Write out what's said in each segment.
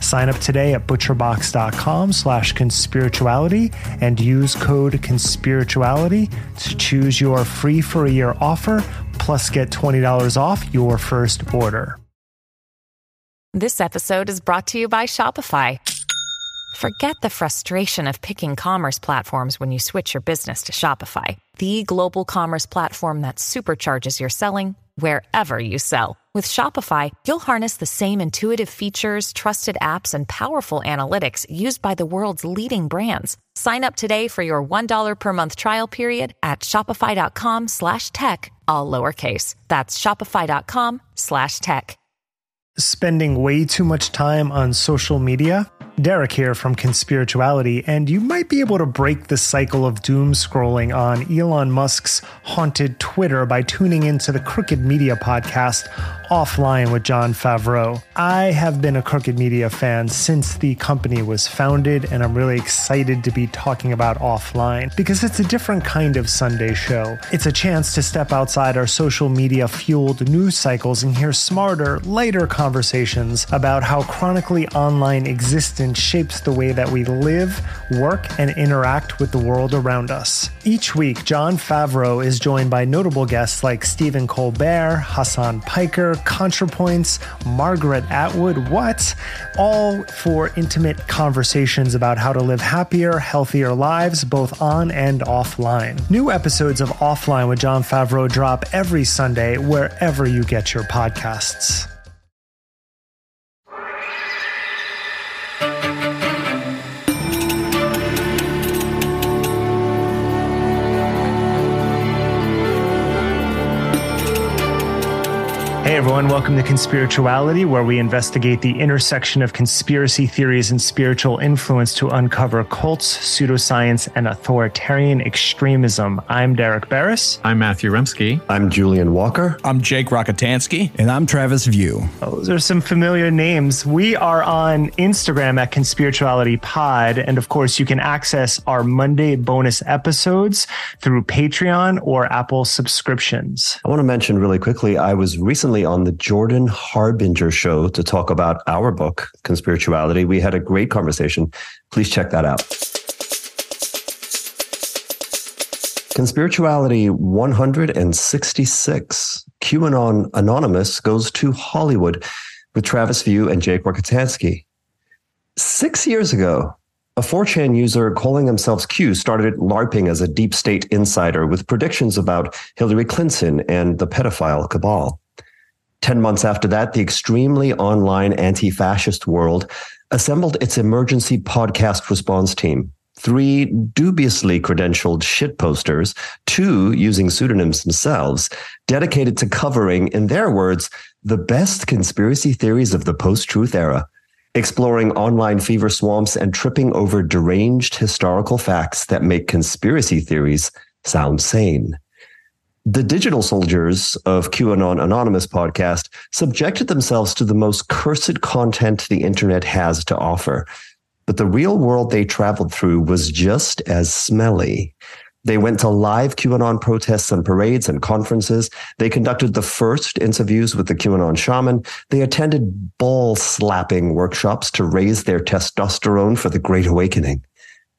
Sign up today at butcherbox.com slash conspirituality and use code conspirituality to choose your free for a year offer, plus get $20 off your first order. This episode is brought to you by Shopify. Forget the frustration of picking commerce platforms when you switch your business to Shopify, the global commerce platform that supercharges your selling wherever you sell. With Shopify, you'll harness the same intuitive features, trusted apps, and powerful analytics used by the world's leading brands. Sign up today for your $1 per month trial period at shopify.com slash tech, all lowercase. That's shopify.com slash tech. Spending way too much time on social media? Derek here from Conspirituality, and you might be able to break the cycle of doom scrolling on Elon Musk's haunted Twitter by tuning into the Crooked Media podcast offline with Jon Favreau. I have been a Crooked Media fan since the company was founded, and I'm really excited to be talking about offline because it's a different kind of Sunday show. It's a chance to step outside our social media fueled news cycles and hear smarter, lighter conversations about how chronically online existence shapes the way that we live, work, and interact with the world around us. Each week, Jon Favreau is joined by notable guests like Stephen Colbert, Hasan Piker, ContraPoints, Margaret Atwood, what? All for intimate conversations about how to live happier, healthier lives, both on and offline. New episodes of Offline with Jon Favreau drop every Sunday wherever you get your podcasts. Everyone, welcome to Conspirituality, where we investigate the intersection of conspiracy theories and spiritual influence to uncover cults, pseudoscience, and authoritarian extremism. I'm Derek Beres. I'm Matthew Remski. I'm Julian Walker. I'm Jake Rockatansky. And I'm Travis View. Those are some familiar names. We are on Instagram at Conspirituality Pod. And of course, you can access our Monday bonus episodes through Patreon or Apple subscriptions. I want to mention really quickly I was recently on the Jordan Harbinger show to talk about our book, Conspirituality. We had a great conversation. Please check that out. Conspirituality 166. QAnon Anonymous goes to Hollywood with Travis View and Jake Rockatansky. Six years ago, a 4chan user calling themselves Q started LARPing as a deep state insider with predictions about Hillary Clinton and the pedophile cabal. 10 months after that, the extremely online anti fascist world assembled its emergency podcast response team. Three dubiously credentialed shit posters, two using pseudonyms themselves, dedicated to covering, in their words, the best conspiracy theories of the post truth era, exploring online fever swamps and tripping over deranged historical facts that make conspiracy theories sound sane. The digital soldiers of QAnon Anonymous podcast subjected themselves to the most cursed content the internet has to offer. But the real world they traveled through was just as smelly. They went to live QAnon protests and parades and conferences. They conducted the first interviews with the QAnon shaman. They attended ball slapping workshops to raise their testosterone for the Great Awakening.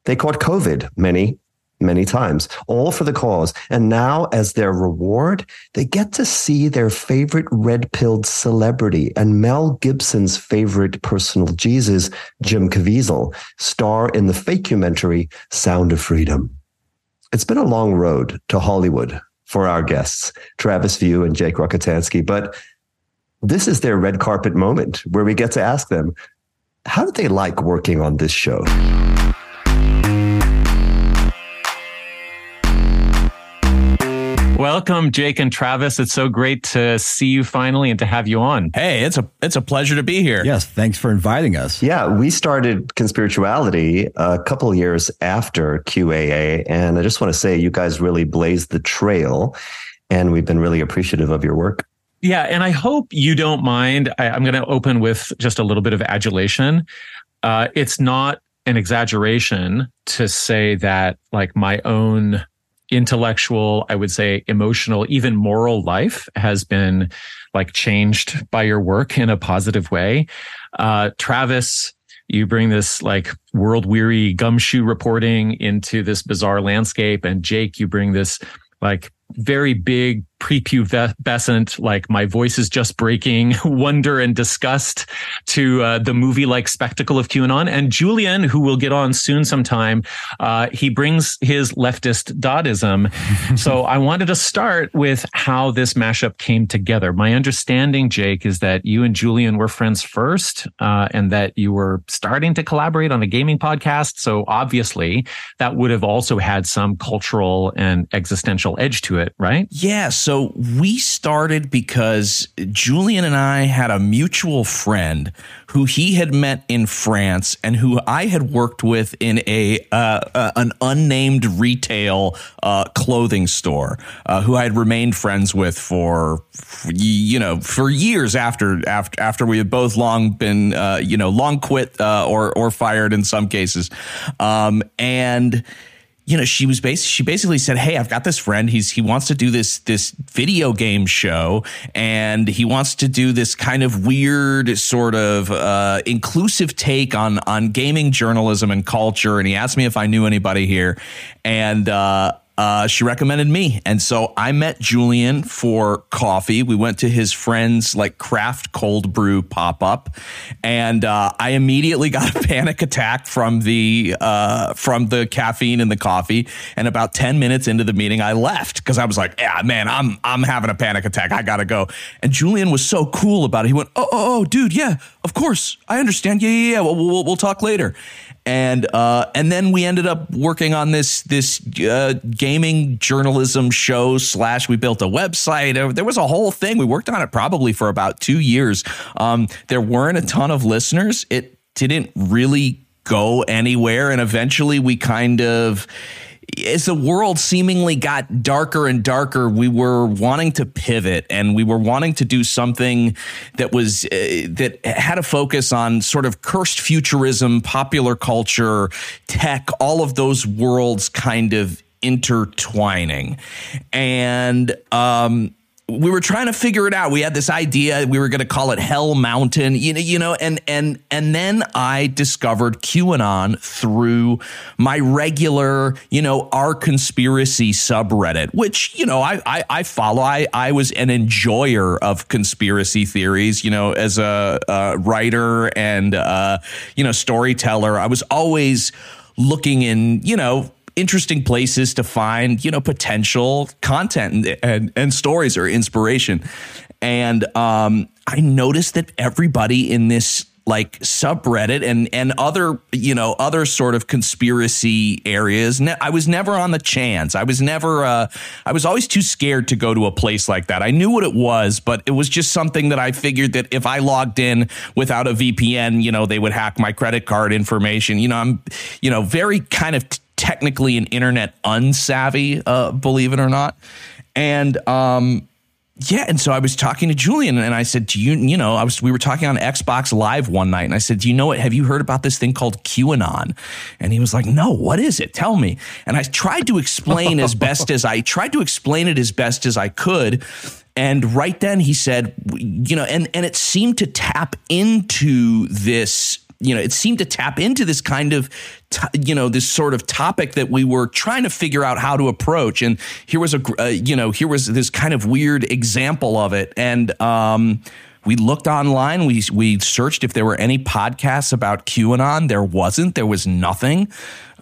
They caught COVID, many, many times, all for the cause. And now, as their reward, they get to see their favorite red pilled celebrity and Mel Gibson's favorite personal Jesus, Jim Caviezel, star in the documentary Sound of Freedom. It's been a long road to Hollywood for our guests, Travis View and Jake Rockatansky, but this is their red carpet moment where we get to ask them, how did they like working on this show? Welcome, Jake and Travis. It's so great to see you finally and to have you on. Hey, it's a it's a pleasure to be here. Yes, thanks for inviting us. Yeah, we started Conspirituality a couple years after QAA, and I just want to say you guys really blazed the trail, and we've been really appreciative of your work. Yeah, and I hope you don't mind. I, am going to open with just a little bit of adulation. Uh, it's not an exaggeration to say that, like, my own intellectual, I would say emotional, even moral life has been like changed by your work in a positive way. Uh, Travis, you bring this like world weary gumshoe reporting into this bizarre landscape. And Jake, you bring this like very big prepubescent, like my voice is just breaking, wonder and disgust to uh, the movie like spectacle of QAnon. And Julian, who will get on soon sometime, uh, he brings his leftist Dodism. so I wanted to start with how this mashup came together. My understanding, Jake, is that you and Julian were friends first uh, and that you were starting to collaborate on a gaming podcast. So obviously that would have also had some cultural and existential edge to it, right? Yeah. So so we started because Julian and I had a mutual friend who he had met in France and who I had worked with in a uh, uh, an unnamed retail uh, clothing store, uh, who I had remained friends with for, you know for years after after after we had both long been uh, you know long quit uh, or or fired in some cases, um, and you know, she was basically she basically said, "Hey, I've got this friend. He's he wants to do this this video game show, and he wants to do this kind of weird sort of uh, inclusive take on on gaming journalism and culture." And he asked me if I knew anybody here, and uh, uh, she recommended me. And so I met Julian for coffee. We went to his friend's like craft cold brew pop up. And uh, I immediately got a panic attack from the uh, from the caffeine in the coffee. And about 10 minutes into the meeting, I left because I was like, yeah, man, I'm I'm having a panic attack. I gotta go. And Julian was so cool about it. He went, oh, oh, oh dude, yeah, of course. I understand. Yeah, yeah, yeah. We'll, we'll, we'll talk later and uh, and then we ended up working on this this uh, gaming journalism show slash we built a website. Uh, there was a whole thing. We worked on it probably for about two years. Um, there weren't a ton of listeners. It didn't really go anywhere. And eventually we kind of as the world seemingly got darker and darker, we were wanting to pivot and we were wanting to do something that was uh, that had a focus on sort of cursed futurism, popular culture, tech, all of those worlds kind of intertwining. And um, we were trying to figure it out. We had this idea. We were going to call it Hell Mountain, you know, you know, and and and then I discovered QAnon through my regular, you know, our conspiracy subreddit, which you know I I, I follow. I I was an enjoyer of conspiracy theories, you know, as a, a writer and uh, you know storyteller. I was always looking in, you know interesting places to find you know potential content and and, and stories or inspiration. And um, i noticed that everybody in this like subreddit and and other you know other sort of conspiracy areas ne- i was never on the chans. I was never uh, i was always too scared to go to a place like that. I knew what it was but it was just something that i figured that if i logged in without a vpn you know they would hack my credit card information. You know i'm you know very kind of t- technically an internet unsavvy, uh, believe it or not. And um, yeah, and so I was talking to Julian, and I said, "Do you, you know, I was we were talking on Xbox Live one night, and I said, "Do you know what? Have you heard about this thing called QAnon?" And he was like, "No, what is it? Tell me." And I tried to explain as best as I tried to explain it as best as I could. And right then he said, you know, and and it seemed to tap into this you know, it seemed to tap into this kind of, t- you know, this sort of topic that we were trying to figure out how to approach. And here was a, uh, you know, here was this kind of weird example of it. And, um, we looked online. We we searched if there were any podcasts about QAnon. There wasn't. There was nothing.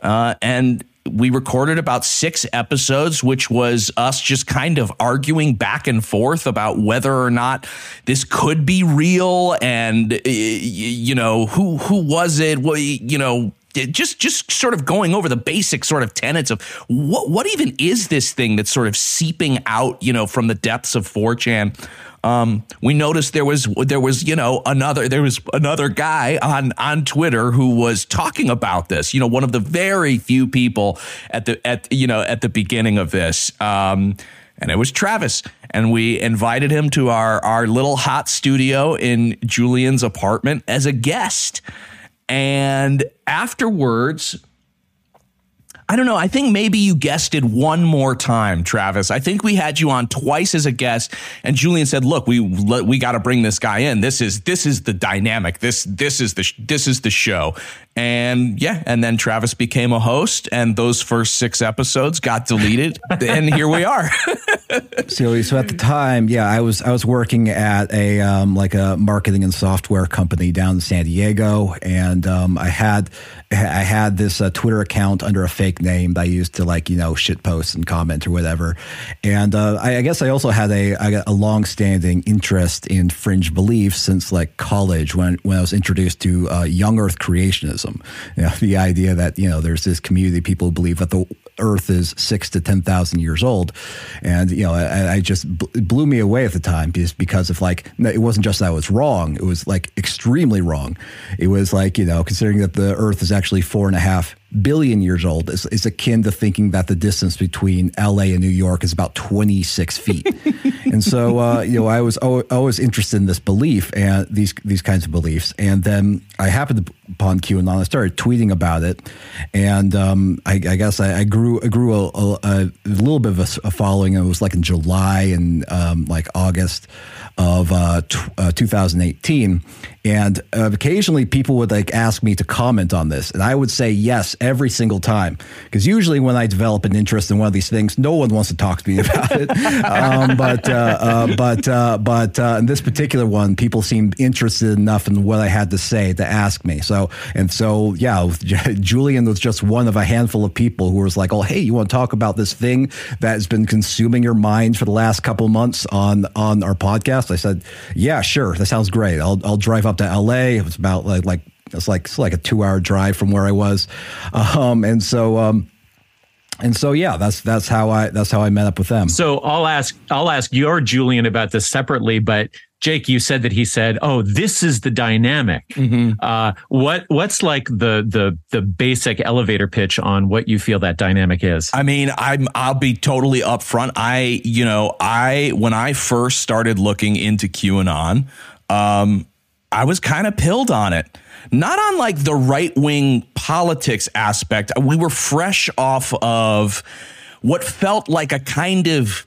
Uh, and we recorded about six episodes, which was us just kind of arguing back and forth about whether or not this could be real, and you know who who was it? What you know just just sort of going over the basic sort of tenets of what what even is this thing that's sort of seeping out, you know, from the depths of 4chan. Um, we noticed there was there was you know another there was another guy on on Twitter who was talking about this. You know, one of the very few people at the at you know at the beginning of this. Um, and it was Travis. And we invited him to our, our little hot studio in Julian's apartment as a guest. And afterwards, I don't know. I think maybe you guessed it one more time, Travis. I think we had you on twice as a guest, and Julian said, "Look, we we got to bring this guy in. This is this is the dynamic. This this is the this is the show." And yeah, and then Travis became a host, and those first six episodes got deleted, and here we are. so, so at the time, yeah, I was I was working at a um, like a marketing and software company down in San Diego, and um, I had I had this uh, Twitter account under a fake name that I used to like you know shit post and comment or whatever, and uh, I, I, guess I also had a a long standing interest in fringe beliefs since like college when when I was introduced to uh, young Earth creationism, you know, the idea that you know there's this community of people who believe that the Earth is six to ten thousand years old, and you know I, I just it blew me away at the time just because of like it wasn't just that I was wrong, it was like extremely wrong. It was like you know considering that the Earth is actually four and a half billion years old is, is akin to thinking that the distance between LA and New York is about 26 feet. and so, uh, you know, I was always interested in this belief and these these kinds of beliefs. And then I happened upon QAnon. I started tweeting about it, and um, I, I, guess I, I, grew I grew a, a, a, little bit of a, a, following. It was like in July and um, like August of uh, t- uh, 2018 and uh, occasionally people would like ask me to comment on this. And i would say yes every single time. Because usually when i develop an interest in one of these things no one wants to talk to me about it. Um, but uh, uh, but uh, but in this particular one people seemed interested enough in what i had to say to ask me. So and so yeah julian was just one of a handful of people who was like oh hey you want to talk about this thing that has been consuming your mind for the last couple months on on our podcast I said, "Yeah, sure, that sounds great. I'll I'll drive up to L.A. It was about like like it's like it's like a two hour drive from where I was, um, and so." Um, and so yeah that's that's how i that's how i met up with them so i'll ask i'll ask your julian about this separately but Jake, you said that he said, "Oh, this is the dynamic." Mm-hmm. Uh, what what's like the the the basic elevator pitch on what you feel that dynamic is? I mean, I'm I'll be totally upfront. I you know I when I first started looking into QAnon, um, I was kind of pilled on it. Not on like the right wing politics aspect. We were fresh off of what felt like a kind of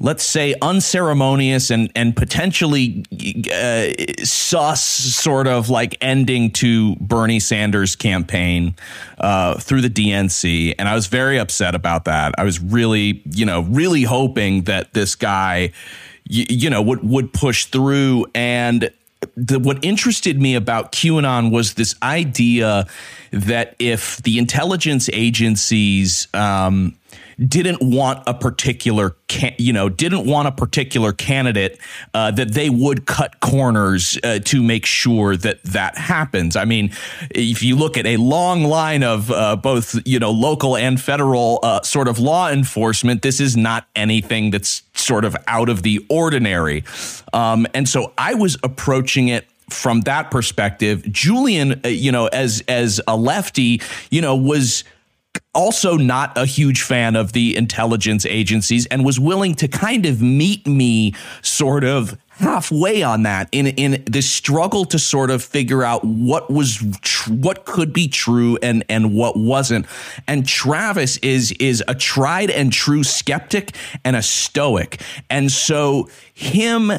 let's say unceremonious and and potentially uh, sus sort of like ending to Bernie Sanders campaign uh, through the DNC and I was very upset about that. I was really you know really hoping that this guy you, you know would would push through. And the, what interested me about QAnon was this idea that if the intelligence agencies um, didn't want a particular, can, you know, didn't want a particular candidate, uh, that they would cut corners uh, to make sure that that happens. I mean, if you look at a long line of uh, both, you know, local and federal uh, sort of law enforcement, this is not anything that's sort of out of the ordinary. Um, and so I was approaching it from that perspective. Julian, uh, you know, as as a lefty, you know, was also not a huge fan of the intelligence agencies and was willing to kind of meet me sort of halfway on that in in this struggle to sort of figure out what was tr- what could be true and and what wasn't. And Travis is is a tried and true skeptic and a stoic. And so him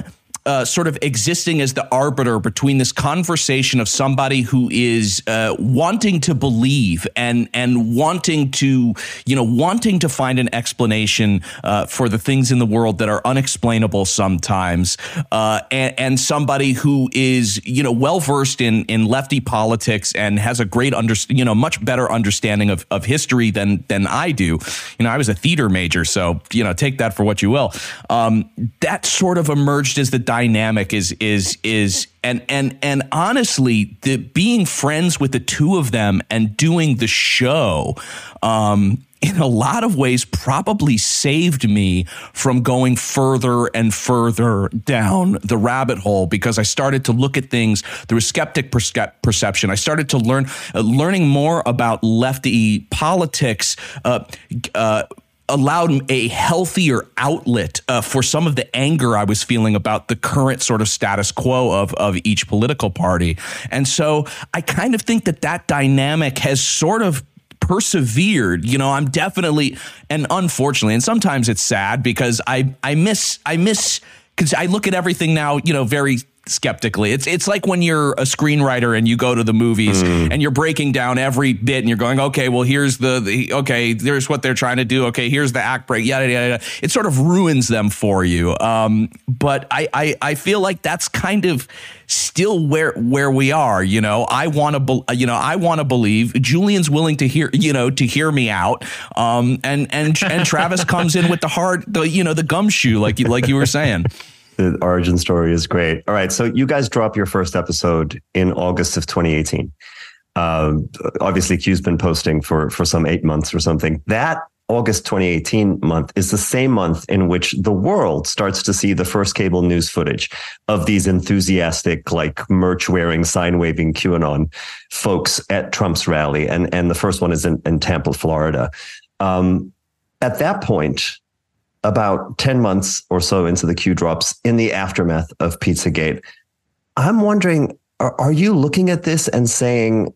uh, sort of existing as the arbiter between this conversation of somebody who is uh, wanting to believe and and wanting to you know wanting to find an explanation uh, for the things in the world that are unexplainable sometimes, uh, and, and, somebody who is you know well versed in in lefty politics and has a great under you know much better understanding of, of history than than I do. You know, I was a theater major, so you know take that for what you will. Um, that sort of emerged as the dynamic is is is and and and honestly, the being friends with the two of them and doing the show. Um, in a lot of ways probably saved me from going further and further down the rabbit hole because I started to look at things through a skeptic perception. I started to learn, uh, learning more about lefty politics, uh, uh, allowed a healthier outlet uh, for some of the anger I was feeling about the current sort of status quo of of each political party. And so I kind of think that that dynamic has sort of persevered you know i'm definitely and unfortunately and sometimes it's sad because i i miss i miss because i look at everything now you know very skeptically. It's it's like when you're a screenwriter and you go to the movies mm. and you're breaking down every bit and you're going, okay, well here's the, the okay, there's what they're trying to do. Okay, here's the act break. Yada yada. yada. It sort of ruins them for you. Um, but I, I I feel like that's kind of still where where we are. You know, I want to be, you know I want to believe Julian's willing to hear you know to hear me out. Um, and and and Travis comes in with the hard the you know the gumshoe like you like you were saying the origin story is great. All right, so you guys drop your first episode in August of 2018. Um, obviously, Q's been posting for for some eight months or something. That August 2018 month is the same month in which the world starts to see the first cable news footage of these enthusiastic, like merch wearing, sign waving QAnon folks at Trump's rally. And, and the first one is in, in Tampa, Florida. Um, at that point, about 10 months or so into the Q drops in the aftermath of Pizzagate. I'm wondering, are, are you looking at this and saying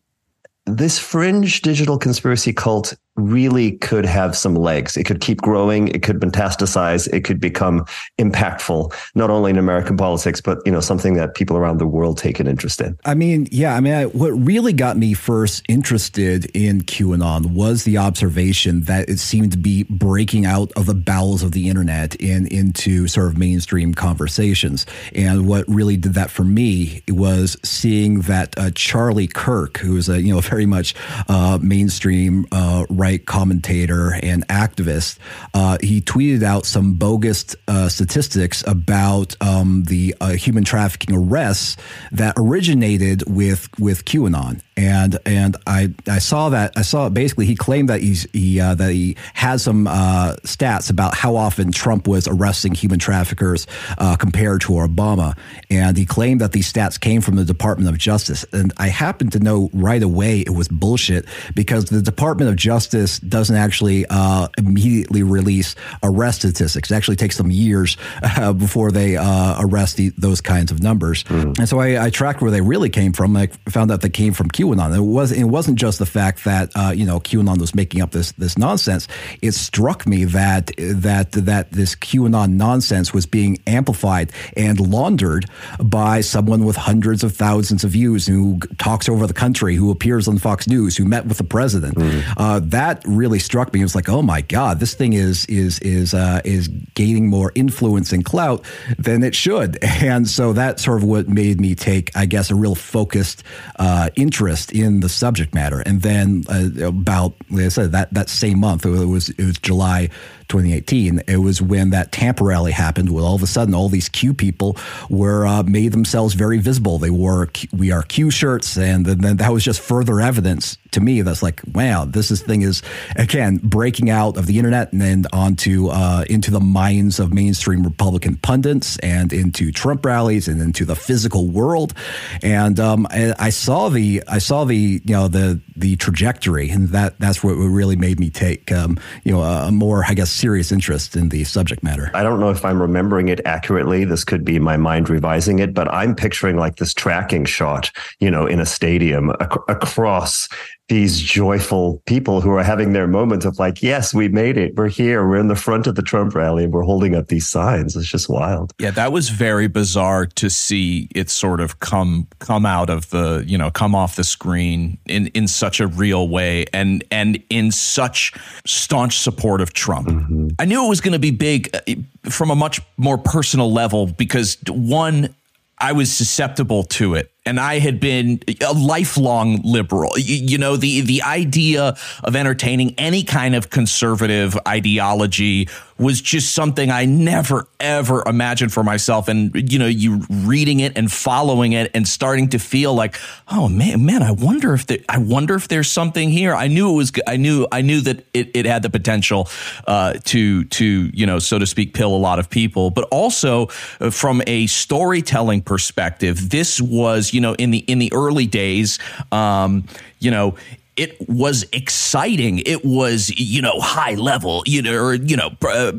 this fringe digital conspiracy cult really could have some legs. It could keep growing. It could metastasize. It could become impactful, not only in American politics, but you know something that people around the world take an interest in. I mean, yeah. I mean, I, what really got me first interested in QAnon was the observation that it seemed to be breaking out of the bowels of the internet and into sort of mainstream conversations. And what really did that for me was seeing that uh, Charlie Kirk, who is a you know very much uh, mainstream. Uh, right commentator and activist, uh, he tweeted out some bogus uh, statistics about um, the uh, human trafficking arrests that originated with with QAnon. And and I I saw that I saw basically he claimed that he's he uh, that he has some uh, stats about how often Trump was arresting human traffickers uh, compared to Obama, and he claimed that these stats came from the Department of Justice, and I happen to know right away it was bullshit because the Department of Justice doesn't actually uh, immediately release arrest statistics. It actually takes them years uh, before they uh, arrest the, those kinds of numbers, mm. and so I, I tracked where they really came from. I found out they came from QAnon. It was it wasn't just the fact that uh, you know QAnon was making up this this nonsense. It struck me that that that this QAnon nonsense was being amplified and laundered by someone with hundreds of thousands of views who talks over the country, who appears on Fox News, who met with the president. Mm. Uh, that really struck me. It was like, oh my god, this thing is is is uh, is gaining more influence and clout than it should. And so that sort of what made me take, I guess, a real focused uh, interest interest in the subject matter. And then uh, about, like I said, that, that same month, it was, it was July 2018, it was when that Tampa rally happened. Well, all of a sudden, all these Q people were uh, made themselves very visible. They wore Q, "We Are Q" shirts, and then that was just further evidence to me that's like, wow, this is, thing is again breaking out of the internet and then onto uh, into the minds of mainstream Republican pundits and into Trump rallies and into the physical world. And um, I, I saw the I saw the you know the the trajectory, and that that's what really made me take um, you know a more I guess serious interest in the subject matter. I don't know if I'm remembering it accurately. This could be my mind revising it, but I'm picturing like this tracking shot, you know, in a stadium ac- across these joyful people who are having their moment of like, yes, we made it. We're here. We're in the front of the Trump rally and we're holding up these signs. It's just wild. Yeah, that was very bizarre to see it sort of come come out of the, you know, come off the screen in in such a real way and and in such staunch support of Trump. Mm-hmm. I knew it was going to be big uh, from a much more personal level because one I was susceptible to it and I had been a lifelong liberal. You, know, the the idea of entertaining any kind of conservative ideology was just something I never ever imagined for myself. And you know, you reading it and following it and starting to feel like, oh man, man, I wonder if there, I wonder if there's something here. I knew it was. I knew I knew that it, it had the potential uh, to to you know, so to speak, pill a lot of people. But also uh, from a storytelling perspective, this was you know in the in the early days um, you know it was exciting. It was, you know, high level, you know, or, you know, uh,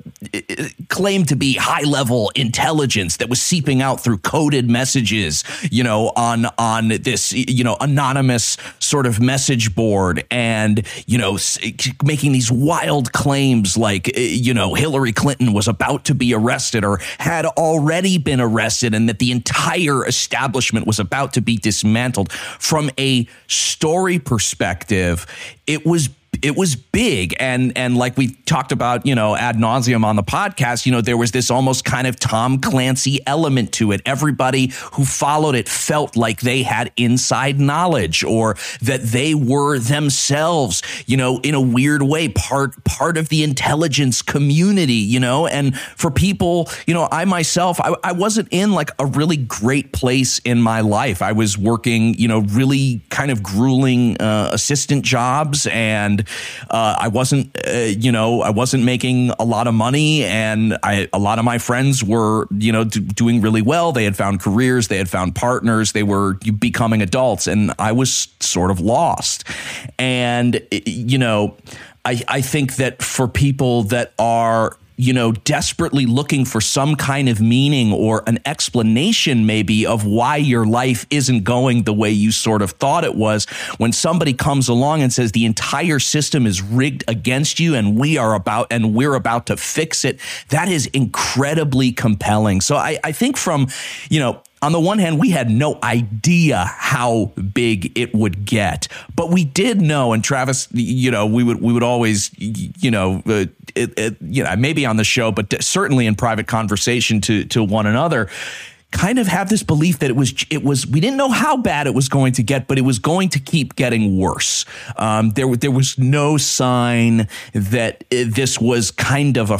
claimed to be high level intelligence that was seeping out through coded messages, you know, on, on this, you know, anonymous sort of message board and, you know, making these wild claims like, uh, you know, Hillary Clinton was about to be arrested or had already been arrested and that the entire establishment was about to be dismantled from a story perspective perspective, it was it was big. And and like we talked about you know ad nauseum on the podcast you know there was this almost kind of tom clancy element to it. Everybody who followed it felt like they had inside knowledge or that they were themselves you know in a weird way part part of the intelligence community you know? And for people you know i myself i, I wasn't in like a really great place in my life. I was working you know really kind of grueling uh, assistant jobs and uh, I wasn't, uh, you know, I wasn't making a lot of money, and I a lot of my friends were, you know, d- doing really well. They had found careers, they had found partners, they were becoming adults, and I was sort of lost. And you know, I I think that for people that are you know, desperately looking for some kind of meaning or an explanation, maybe, of why your life isn't going the way you sort of thought it was. When somebody comes along and says the entire system is rigged against you and we are about and we're about to fix it, that is incredibly compelling. So I, I think from, you know, on the one hand, we had no idea how big it would get, but we did know. And Travis, you know, we would we would always, you know, uh, it, it, you know, maybe on the show, but certainly in private conversation to to one another kind of have this belief that it was it was we didn't know how bad it was going to get, but it was going to keep getting worse. Um, there there was no sign that uh, this was kind of a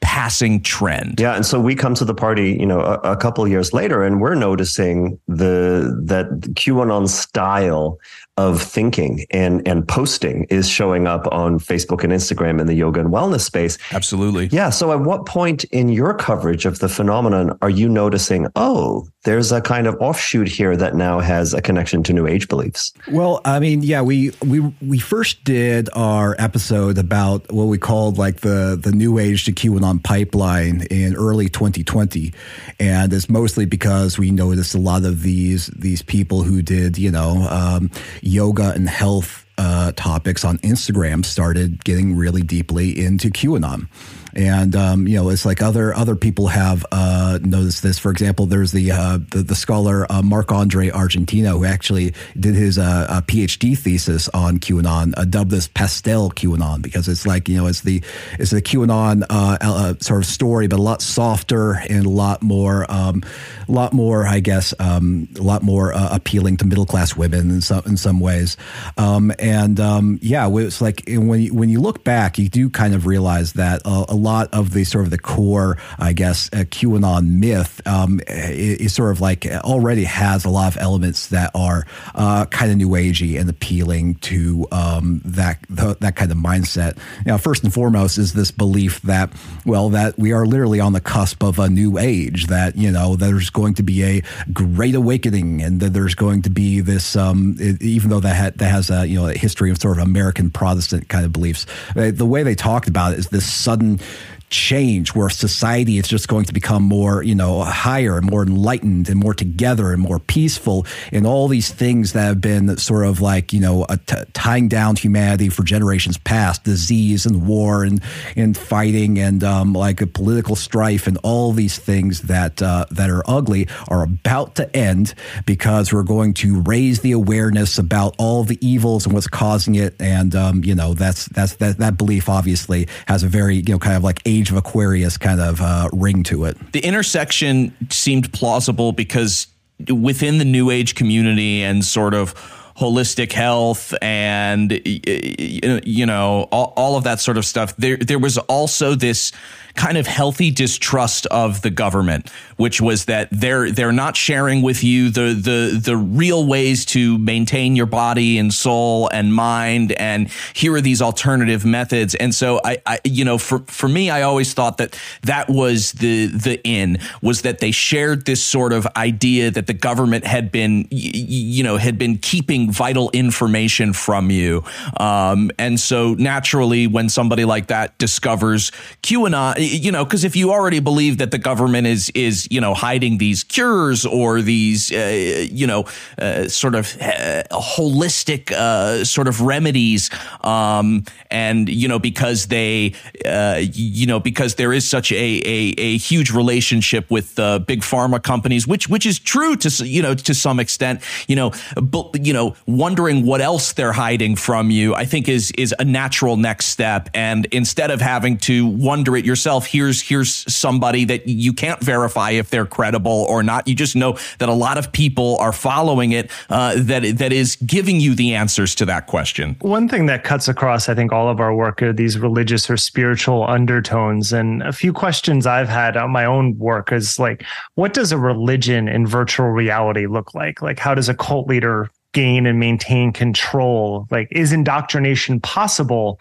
passing trend. Yeah, and so we come to the party, you know, a, a couple years later, and we're noticing the that QAnon style of thinking and and posting is showing up on Facebook and Instagram in the yoga and wellness space. Absolutely. Yeah. So at what point in your coverage of the phenomenon are you noticing, oh, there's a kind of offshoot here that now has a connection to new age beliefs? Well, I mean, yeah, we we we first did our episode about what we called like the the new age to QAnon pipeline in early 2020. And it's mostly because we noticed a lot of these these people who did, you know, um, yoga and health uh, topics on Instagram started getting really deeply into QAnon. And um, you know, it's like other other people have uh, noticed this. For example, there's the uh, the, the, scholar uh, Marc Andre Argentino who actually did his uh, PhD thesis on QAnon, uh, dubbed this pastel QAnon because it's like you know it's the it's the QAnon uh, sort of story, but a lot softer and a lot more um, a lot more, I guess, um, a lot more appealing to middle class women in some in some ways. Um, and um, yeah, it's like when you, when you look back, you do kind of realize that a lot of the sort of the core, I guess, uh, QAnon myth um, is, sort of like already has a lot of elements that are uh, kind of new agey and appealing to um, that the, that kind of mindset. Now, first and foremost is this belief that well that we are literally on the cusp of a new age. That you know there's going to be a great awakening, and that there's going to be this um, it, even though that ha- that has a you know history of sort of American Protestant kind of beliefs. Uh, the way they talked about it is this sudden change where society is just going to become more, you know, higher and more enlightened and more together and more peaceful and all these things that have been sort of like, you know, tying down humanity for generations past, disease and war and, and fighting and um, like a political strife and all these things that, uh, that are ugly are about to end because we're going to raise the awareness about all the evils and what's causing it. And, um, you know, that's, that's, that, that belief obviously has a very, you know, kind of like Age of Aquarius kind of uh, ring to it. The intersection seemed plausible because within the New Age community and sort of holistic health and you know all, all of that sort of stuff there there was also this kind of healthy distrust of the government, which was that they're they're not sharing with you the the the real ways to maintain your body and soul and mind, and here are these alternative methods. And so I, I you know, for for me, I always thought that that was the the in was that they shared this sort of idea that the government had been you know had been keeping vital information from you, um, and so naturally, when somebody like that discovers QAnon you know, because if you already believe that the government is is you know hiding these cures or these uh, you know uh, sort of uh, holistic uh, sort of remedies, um, and you know because they uh, you know because there is such a a, a huge relationship with big pharma companies, which which is true to you know to some extent, you know, but you know wondering what else they're hiding from you, I think is is a natural next step, and instead of having to wonder it yourself yourself, here's here's somebody that you can't verify if they're credible or not. You just know that a lot of people are following it. Uh, that that is giving you the answers to that question. One thing that cuts across, I think, all of our work are these religious or spiritual undertones. And a few questions I've had on my own work is like, what does a religion in virtual reality look like? Like, how does a cult leader gain and maintain control? Like, is indoctrination possible?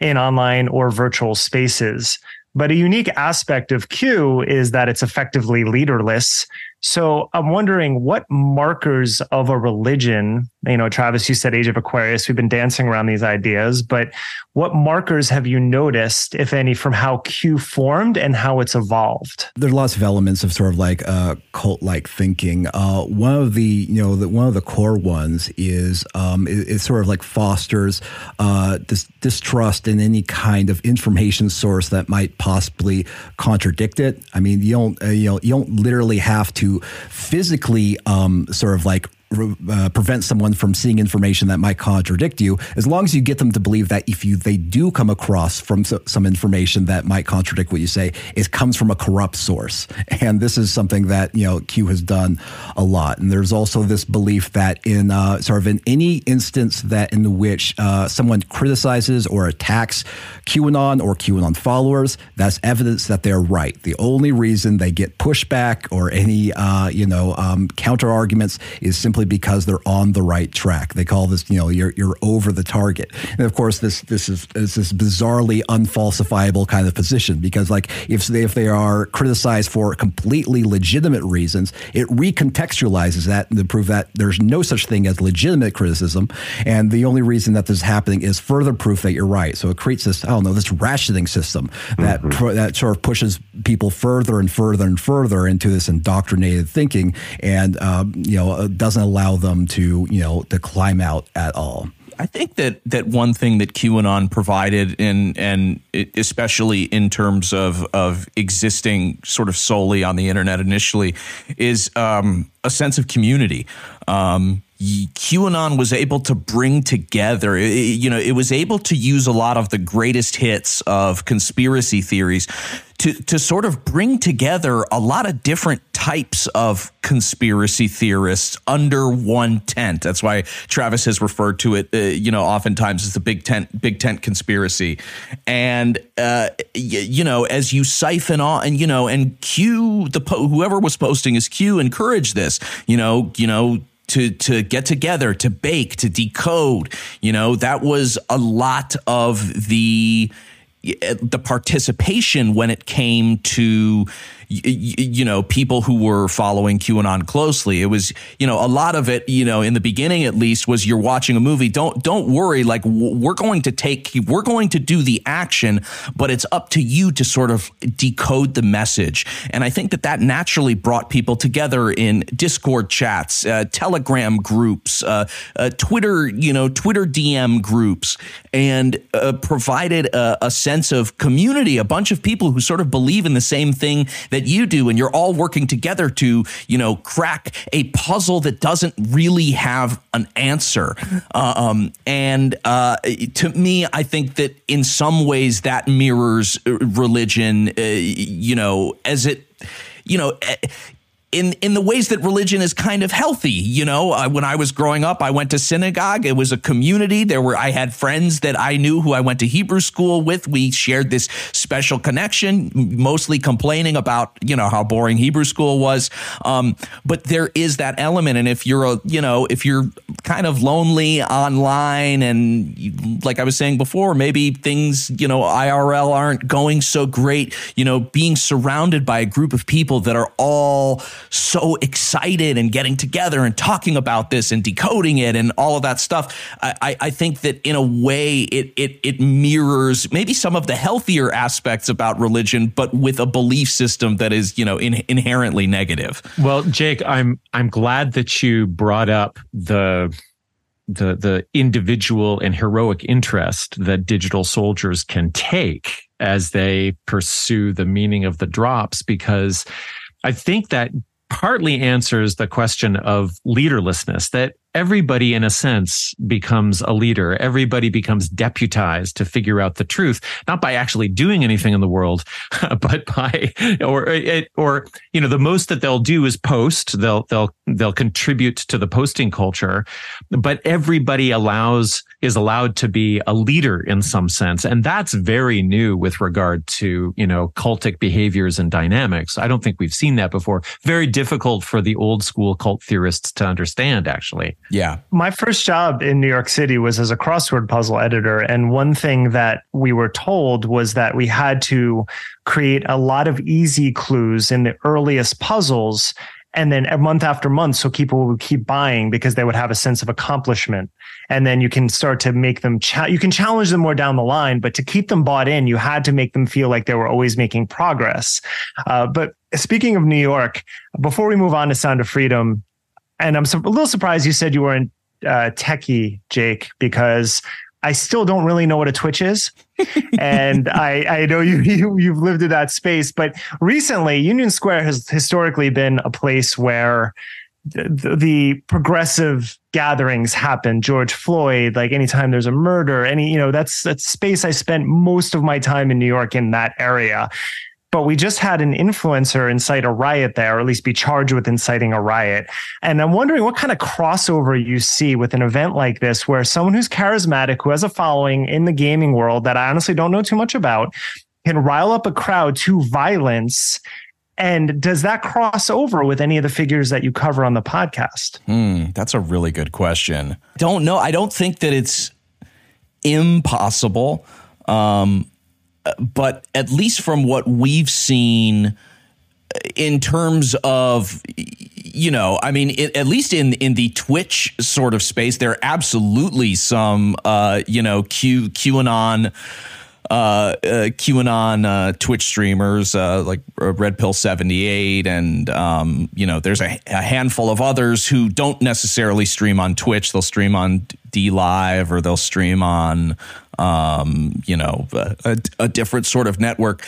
in online or virtual spaces. But a unique aspect of Q is that it's effectively leaderless. So I'm wondering what markers of a religion, you know, Travis, you said Age of Aquarius. We've been dancing around these ideas, but what markers have you noticed, if any, from how Q formed and how it's evolved? There's lots of elements of sort of like uh, cult-like thinking. Uh, one of the, you know, the, one of the core ones is um, it, it sort of like fosters uh, dis- distrust in any kind of information source that might possibly contradict it. I mean, you don't, uh, you know, you don't literally have to physically um, sort of like uh, prevent someone from seeing information that might contradict you as long as you get them to believe that if you they do come across from so, some information that might contradict what you say it comes from a corrupt source. And this is something that you know q has done a lot. And there's also this belief that in uh, sort of in any instance that in which uh, someone criticizes or attacks qanon or qanon followers that's evidence that they're right. The only reason they get pushback or any uh, you know um, counter arguments is simply simply because they're on the right track. They call this, you know, you're you're over the target. And of course, this this is, is this bizarrely unfalsifiable kind of position because, like, if they, if they are criticized for completely legitimate reasons, it recontextualizes that to prove that there's no such thing as legitimate criticism, and the only reason that this is happening is further proof that you're right. So it creates this, I don't know, this rationing system that mm-hmm. that sort of pushes people further and further and further into this indoctrinated thinking, and um, you know, doesn't allow them to, you know, to climb out at all. I think that that one thing that QAnon provided, in and especially in terms of of existing sort of solely on the internet initially, is um, a sense of community. Um, QAnon was able to bring together, you know, it was able to use a lot of the greatest hits of conspiracy theories to, to sort of bring together a lot of different types of conspiracy theorists under one tent. That's why Travis has referred to it, uh, you know, oftentimes as the big tent, big tent conspiracy. And, uh, y- you know, as you siphon on and, you know, and Q, the, po- whoever was posting is Q encouraged this, you know, you know, to to get together, to bake, to decode. You know, that was a lot of the the participation when it came to you know, people who were following QAnon closely. It was, you know, a lot of it, you know, in the beginning at least was you're watching a movie. Don't don't worry, like we're going to take we're going to do the action, but it's up to you to sort of decode the message. And I think that that naturally brought people together in Discord chats, uh, Telegram groups, uh, uh, Twitter, you know, Twitter DM groups, and uh, provided a, a sense of community. A bunch of people who sort of believe in the same thing that you do, and you're all working together to, you know, crack a puzzle that doesn't really have an answer. Uh, um, and uh, to me, I think that in some ways that mirrors religion. you know, as it you know, eh, in in the ways that religion is kind of healthy. You know, uh, when I was growing up, I went to synagogue. It was a community. There were I had friends that I knew who I went to Hebrew school with. We shared this special connection, mostly complaining about you know how boring Hebrew school was. Um, but there is that element, and if you're a you know if you're kind of lonely online, and like I was saying before, maybe things you know IRL aren't going so great. You know, being surrounded by a group of people that are all so excited and getting together and talking about this and decoding it and all of that stuff. I, I think that in a way it, it it mirrors maybe some of the healthier aspects about religion, but with a belief system that is you know in, inherently negative. Well, Jake, I'm I'm glad that you brought up the the the individual and heroic interest that digital soldiers can take as they pursue the meaning of the drops because I think that partly answers the question of leaderlessness that everybody, in a sense, becomes a leader. Everybody becomes deputized to figure out the truth, not by actually doing anything in the world, but by or or you know the most that they'll do is post. They'll they'll they'll contribute to the posting culture, but everybody allows is allowed to be a leader in some sense, and that's very new with regard to you know cultic behaviors and dynamics. I don't think we've seen that before. Very difficult for the old school cult theorists to understand, actually. Yeah. My first job in New York City was as a crossword puzzle editor. And one thing that we were told was that we had to create a lot of easy clues in the earliest puzzles. And then month after month, so people would keep buying because they would have a sense of accomplishment. And then you can start to make them, cha- you can challenge them more down the line, but to keep them bought in, you had to make them feel like they were always making progress. Uh, but speaking of New York, before we move on to Sound of Freedom, and I'm a little surprised you said you weren't uh, techie, Jake, because I still don't really know what a Twitch is, and I, I know you, you you've lived in that space. But recently, Union Square has historically been a place where the, the progressive gatherings happen. George Floyd, like anytime there's a murder, any you know that's that's space I spent most of my time in New York in that area. But we just had an influencer incite a riot there, or at least be charged with inciting a riot. And I'm wondering what kind of crossover you see with an event like this, where someone who's charismatic, who has a following in the gaming world that I honestly don't know too much about, can rile up a crowd to violence. And does that cross over with any of the figures that you cover on the podcast? Hmm, that's a really good question. Don't know. I don't think that it's impossible. Um, but at least from what we've seen in terms of you know i mean it, at least in in the twitch sort of space there are absolutely some uh you know q qanon uh, uh, QAnon uh, Twitch streamers uh, like uh, Red Pill seventy eight, and um, you know, there's a, a, handful of others who don't necessarily stream on Twitch. They'll stream on DLive or they'll stream on um, you know, a, a different sort of network.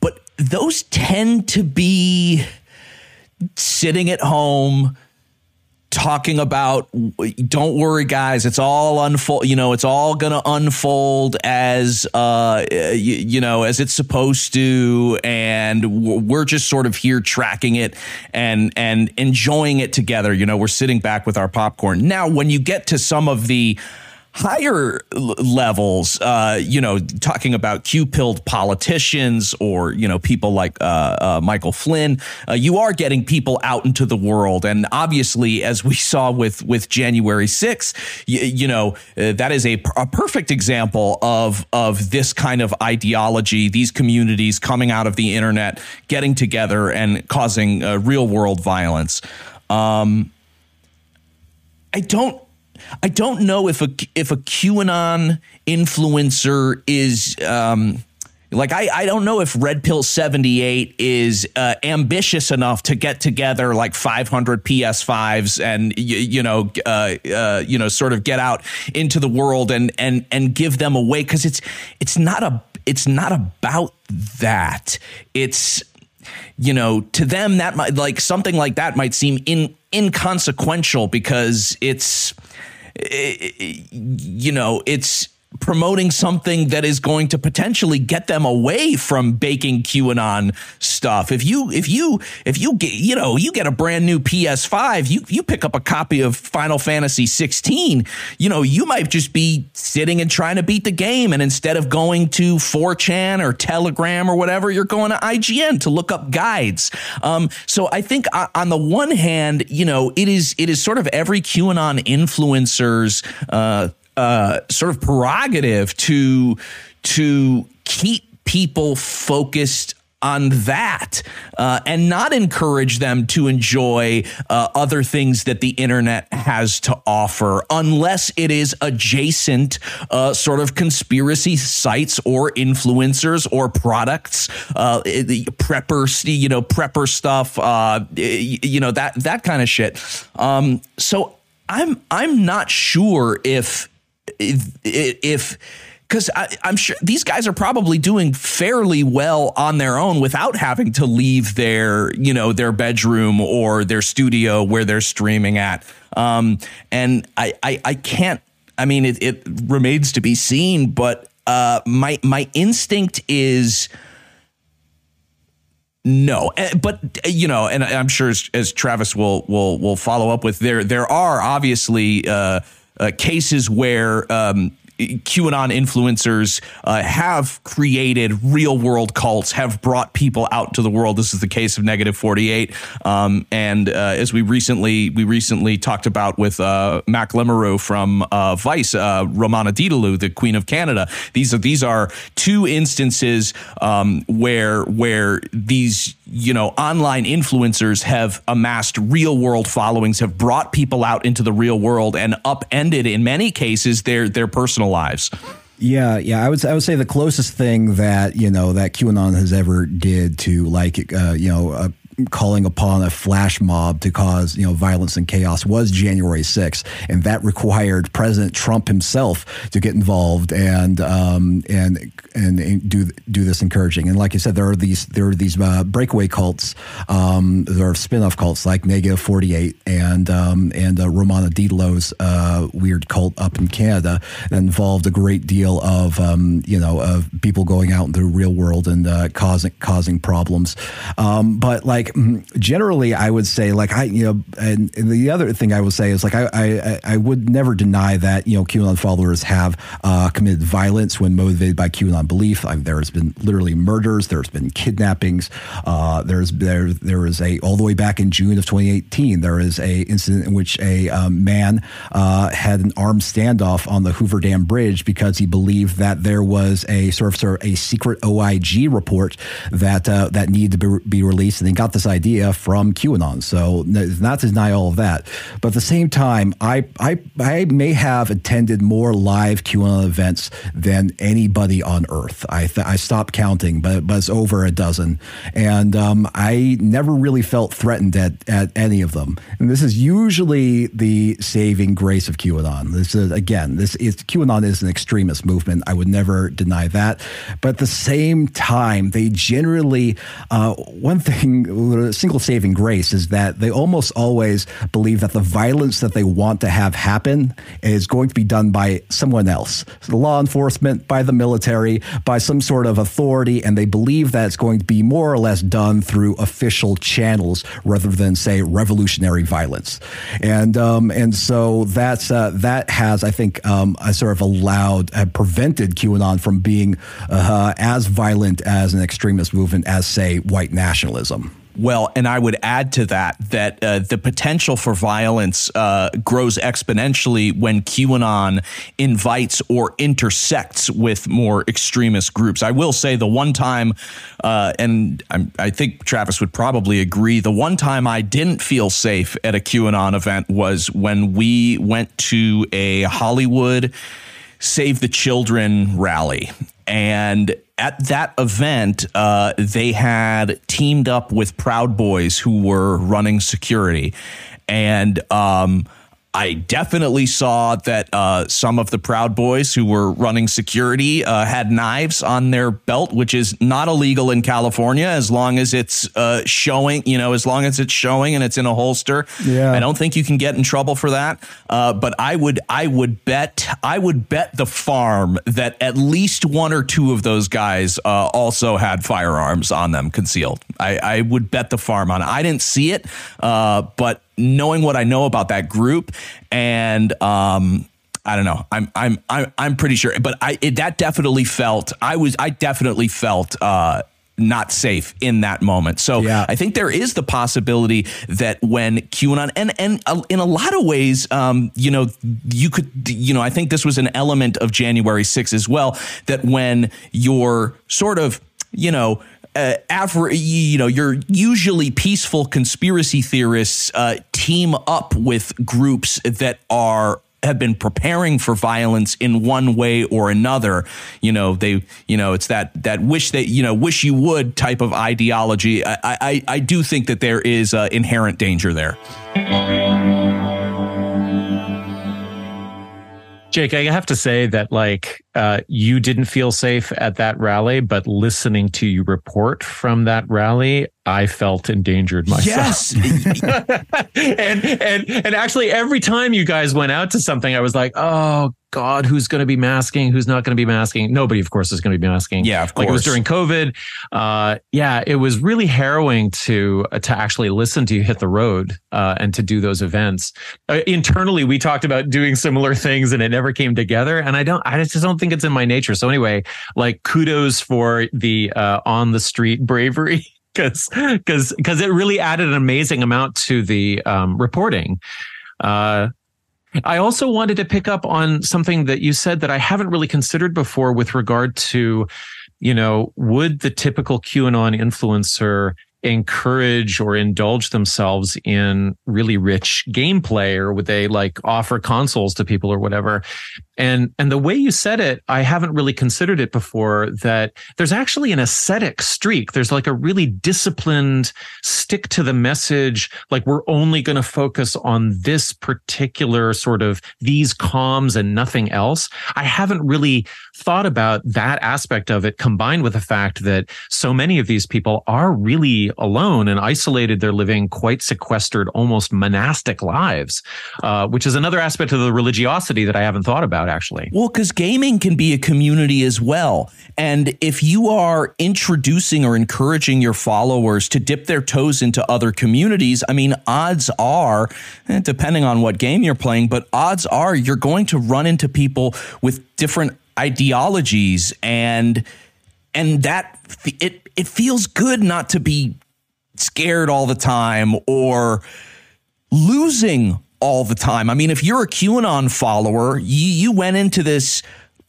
But those tend to be sitting at home talking about don't worry guys it's all unfold you know it's all to unfold as uh you, you, know as it's supposed to and we're just sort of here tracking it and and enjoying it together. You know we're sitting back with our popcorn. Now when you get to some of the higher l- levels, uh, you know, talking about Q-pilled politicians or you know people like uh, uh, Michael Flynn, uh, you are getting people out into the world, and obviously, as we saw with with January 6th, you, you know uh, that is a, a perfect example of of this kind of ideology. These communities coming out of the internet, getting together, and causing uh, real world violence. Um, I don't I don't know if a if a QAnon influencer is um, like I, I don't know if Red Pill 78 is uh, ambitious enough to get together like 500 PS5s and you, you know uh, uh, you know sort of get out into the world and and and give them away because it's it's not a it's not about that. It's you know to them that might like something like that might seem in inconsequential because it's you know, it's promoting something that is going to potentially get them away from baking QAnon stuff. If you if you if you get you know you get a brand new PS5, you you pick up a copy of Final Fantasy 16, you know you might just be sitting and trying to beat the game, and instead of going to 4chan or Telegram or whatever, you're going to IGN to look up guides. Um, so I think on the one hand, you know it is it is sort of every QAnon influencer's uh, uh, sort of prerogative to to keep people focused on that uh, and not encourage them to enjoy uh, other things that the internet has to offer unless it is adjacent uh, sort of conspiracy sites or influencers or products uh, the prepper you know prepper stuff uh, you know that that kind of shit. Um, so i'm i'm not sure if if because I'm sure these guys are probably doing fairly well on their own without having to leave their, you know, their bedroom or their studio where they're streaming at. Um, and I, I, I can't. I mean, it, it remains to be seen, but uh, my my instinct is no, eh, but you know, and I'm sure as, as Travis will will will follow up with there there are obviously. Uh, uh, cases where um, QAnon influencers uh, have created real world cults, have brought people out to the world. This is the case of Negative Forty Eight, um, and uh, as we recently we recently talked about with uh, Mack Lamoureux from uh, Vice, uh, Romana Didulo, the Queen of Canada. These are these are two instances um, where where these you know online influencers have amassed real world followings, have brought people out into the real world, and upended in many cases their their personal lives. Yeah, yeah, I would I would say the closest thing that you know that QAnon has ever did to like uh, you know calling upon a flash mob to cause you know violence and chaos was January 6th, and that required President Trump himself to get involved and um, and, and, do do this encouraging. And like you said, there are these there are these uh, breakaway cults, um, there are spin-off cults like Negative 48 and um, and uh, Romana Didulo's uh, weird cult up in Canada that involved a great deal of um, you know of people going out into the real world and uh, causing causing problems. Um, but like like mm, generally, I would say like I you know, and, and the other thing I would say is like I, I I would never deny that you know QAnon followers have uh, committed violence when motivated by QAnon belief. I, there has been literally murders. There's been kidnappings. Uh, there's there there is a all the way back in June of 2018. There is a incident in which a um, man uh, had an armed standoff on the Hoover Dam Bridge because he believed that there was a sort of, sort of a secret OIG report that uh, that needed to be, be released, and he got the this idea from QAnon. So not to deny all of that, but at the same time, I I I may have attended more live QAnon events than anybody on Earth. I th- I stopped counting, but but it's over a dozen, and um, I never really felt threatened at at any of them. And this is usually the saving grace of QAnon. This is again, this is QAnon is an extremist movement. I would never deny that, but at the same time, they generally uh, one thing the single saving grace is that they almost always believe that the violence that they want to have happen is going to be done by someone else, so law enforcement, by the military, by some sort of authority, and they believe that it's going to be more or less done through official channels rather than say revolutionary violence, and um, and so that's uh, that has I think um, sort of allowed uh, prevented QAnon from being uh, as violent as an extremist movement as say white nationalism. Well, and I would add to that that uh, the potential for violence uh, grows exponentially when QAnon invites or intersects with more extremist groups. I will say the one time, uh, and I'm, i think Travis would probably agree, the one time I didn't feel safe at a QAnon event was when we went to a Hollywood Save the Children rally. And at that event, uh, they had teamed up with Proud Boys who were running security. And um, I definitely saw that uh, some of the Proud Boys who were running security uh, had knives on their belt, which is not illegal in California as long as it's uh, showing, you know, as long as it's showing and it's in a holster. Yeah. I don't think you can get in trouble for that. Uh, but I would, I would bet, I would bet the farm that at least one or two of those guys uh, also had firearms on them concealed. I, I, would bet the farm on it. I didn't see it, uh, but knowing what I know about that group and um, I don't know. I'm I'm I'm I'm pretty sure, but I it, that definitely felt I was I definitely felt uh, not safe in that moment. So yeah. I think there is the possibility that when QAnon and and uh, in a lot of ways, um, you know, you could you know I think this was an element of January 6th as well that when you're sort of you know uh, average, you know, your usually peaceful conspiracy theorists uh, team up with groups that are have been preparing for violence in one way or another. You know, they, you know, it's that that wish that you know, wish you would type of ideology. I I, I do think that there is uh, inherent danger there. Jake, I have to say that like uh, you didn't feel safe at that rally, but listening to you report from that rally, I felt endangered myself. Yes. and and and actually every time you guys went out to something, I was like, oh God, who's going to be masking? Who's not going to be masking? Nobody, of course, is going to be masking. Yeah, of course. Like it was during COVID. Uh, yeah, it was really harrowing to uh, to actually listen to you hit the road uh, and to do those events. Uh, internally, we talked about doing similar things, and it never came together. And I don't, I just don't think it's in my nature. So anyway, like kudos for the uh, on the street bravery. because because because it really added an amazing amount to the um, reporting. Uh, I also wanted to pick up on something that you said that I haven't really considered before with regard to, you know, would the typical QAnon influencer encourage or indulge themselves in really rich gameplay or would they like offer consoles to people or whatever and and the way you said it i haven't really considered it before that there's actually an ascetic streak. There's like a really disciplined stick to the message like we're only going to focus on this particular sort of these comms and nothing else. I haven't really thought about that aspect of it combined with the fact that so many of these people are really alone and isolated. They're living quite sequestered, almost monastic lives, uh, which is another aspect of the religiosity that I haven't thought about actually. Well, because gaming can be a community as well. And if you are introducing or encouraging your followers to dip their toes into other communities, I mean, odds are, eh, depending on what game you're playing, but odds are you're going to run into people with different ideologies and and that it it feels good not to be scared all the time or losing all the time. I mean, if you're a QAnon follower, you, you went into this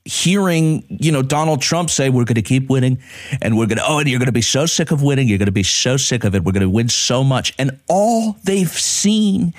hearing, you know, Donald Trump say, we're going to keep winning and we're going to, oh, and you're going to be so sick of winning. You're going to be so sick of it. We're going to win so much. And all they've seen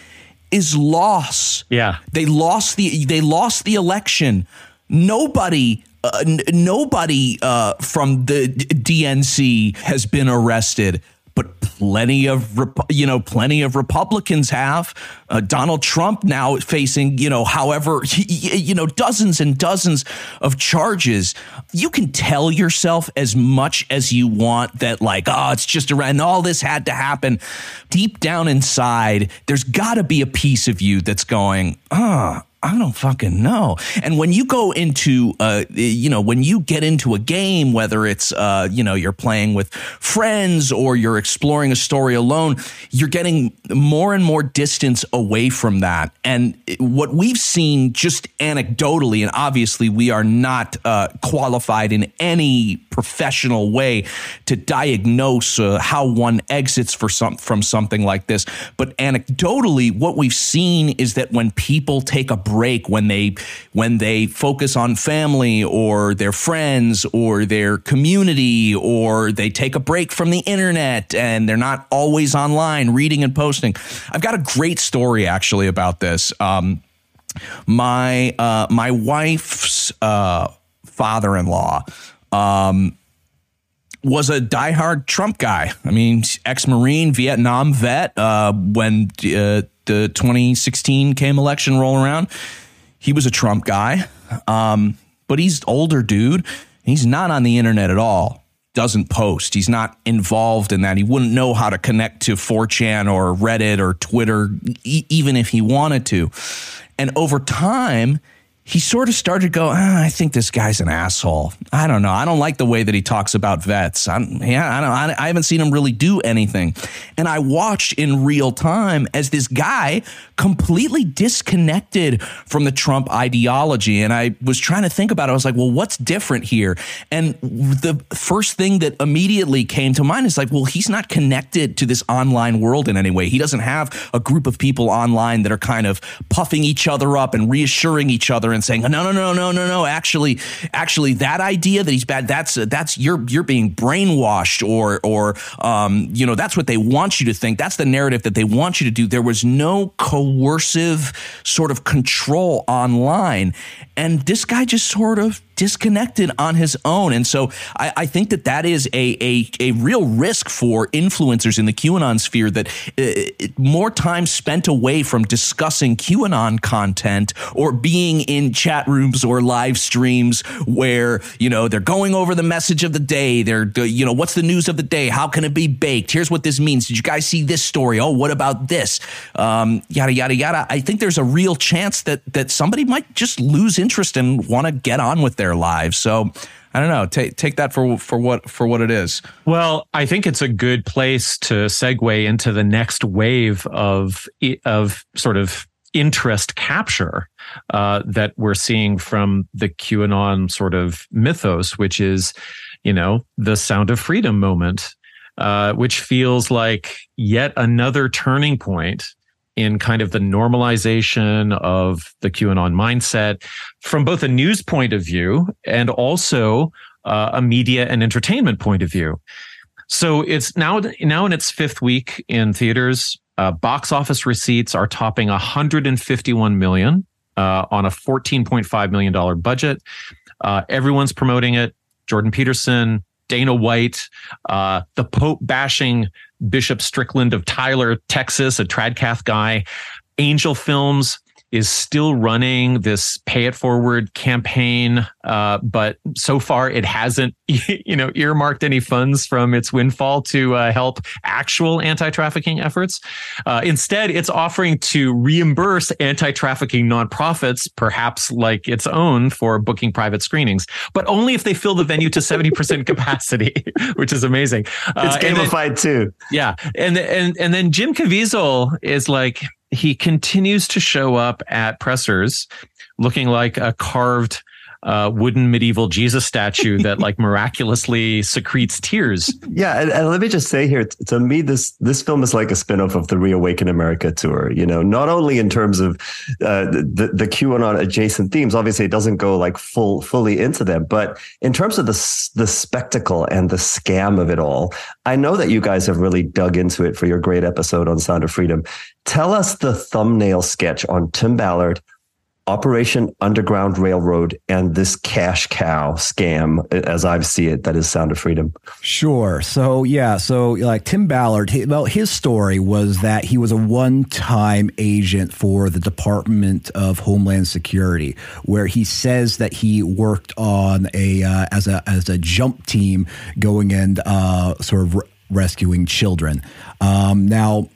is loss. Yeah. They lost the, they lost the election. Nobody uh, n- nobody uh, from the DNC has been arrested. But plenty of you know plenty of Republicans have. Uh, Donald Trump now facing you know however you know dozens and dozens of charges. You can tell yourself as much as you want that like oh it's just around all this had to happen. Deep down inside, there's got to be a piece of you that's going ah. Oh, I don't fucking know. And when you go into, uh, you know, when you get into a game, whether it's, uh, you know, you're playing with friends or you're exploring a story alone, you're getting more and more distance away from that. And what we've seen just anecdotally, and obviously we are not uh, qualified in any professional way to diagnose uh, how one exits for some, from something like this. But anecdotally, what we've seen is that when people take a break when they when they focus on family or their friends or their community or they take a break from the internet and they're not always online reading and posting. I've got a great story actually about this. Um, my uh, my wife's uh, father-in-law um, was a diehard Trump guy. I mean, ex-marine, Vietnam vet. Uh, when uh, the 2016 came election roll around, he was a Trump guy. Um, but he's older dude. He's not on the internet at all. Doesn't post. He's not involved in that. He wouldn't know how to connect to 4chan or Reddit or Twitter, e- even if he wanted to. And over time, he sort of started to go, ah, I think this guy's an asshole. I don't know. I don't like the way that he talks about vets. I'm, yeah, I don't. I haven't seen him really do anything. And I watched in real time as this guy completely disconnected from the Trump ideology. And I was trying to think about it. I was like, well, what's different here? And the first thing that immediately came to mind is like, well, he's not connected to this online world in any way. He doesn't have a group of people online that are kind of puffing each other up and reassuring each other and saying, no, no, no, no, no, no. Actually, actually, that idea that he's bad, that's that's you're you're being brainwashed, or or um, you know, that's what they want you to think. That's the narrative that they want you to do. There was no coercive sort of control online, and this guy just sort of disconnected on his own. And so I, I think that that is a, a, a, real risk for influencers in the QAnon sphere that uh, more time spent away from discussing QAnon content or being in chat rooms or live streams where, you know, they're going over the message of the day. They're, you know, what's the news of the day? How can it be baked? Here's what this means. Did you guys see this story? Oh, what about this? Um, yada, yada, yada. I think there's a real chance that, that somebody might just lose interest and want to get on with their their lives. So I don't know. Take take that for for what for what it is. Well, I think it's a good place to segue into the next wave of of sort of interest capture uh, that we're seeing from the QAnon sort of mythos, which is, you know, the sound of freedom moment, uh, which feels like yet another turning point in kind of the normalization of the QAnon mindset from both a news point of view and also uh, a media and entertainment point of view. So it's now now in its fifth week in theaters. Uh, box office receipts are topping 151 million uh, on a 14.5 million dollar budget. Uh, everyone's promoting it. Jordan Peterson, Dana White, uh, the Pope bashing Bishop Strickland of Tyler, Texas, a Tradcath guy. Angel Films is still running this pay it forward campaign, uh, but so far it hasn't, you know, earmarked any funds from its windfall to uh, help actual anti-trafficking efforts. Uh, instead, it's offering to reimburse anti-trafficking nonprofits, perhaps like its own, for booking private screenings, but only if they fill the venue to seventy percent capacity, which is amazing. Uh, it's gamified then, too. Yeah, and and and then Jim Caviezel is like he continues to show up at pressers looking like a carved uh, wooden medieval Jesus statue that like miraculously secretes tears. Yeah, and, and, let me just say here, to me, this this film is like a spinoff of the Reawaken America tour. You know, not only in terms of uh, the the QAnon adjacent themes, obviously it doesn't go like full fully into them, but in terms of the the spectacle and the scam of it all, I know that you guys have really dug into it for your great episode on Sound of Freedom. Tell us the thumbnail sketch on Tim Ballard Operation Underground Railroad and this cash cow scam, as I see it, that is Sound of Freedom. Sure. So yeah. So like Tim Ballard, he, well, his story was that he was a one-time agent for the Department of Homeland Security, where he says that he worked on a uh, as a as a jump team going and uh, sort of re- rescuing children. Um, now,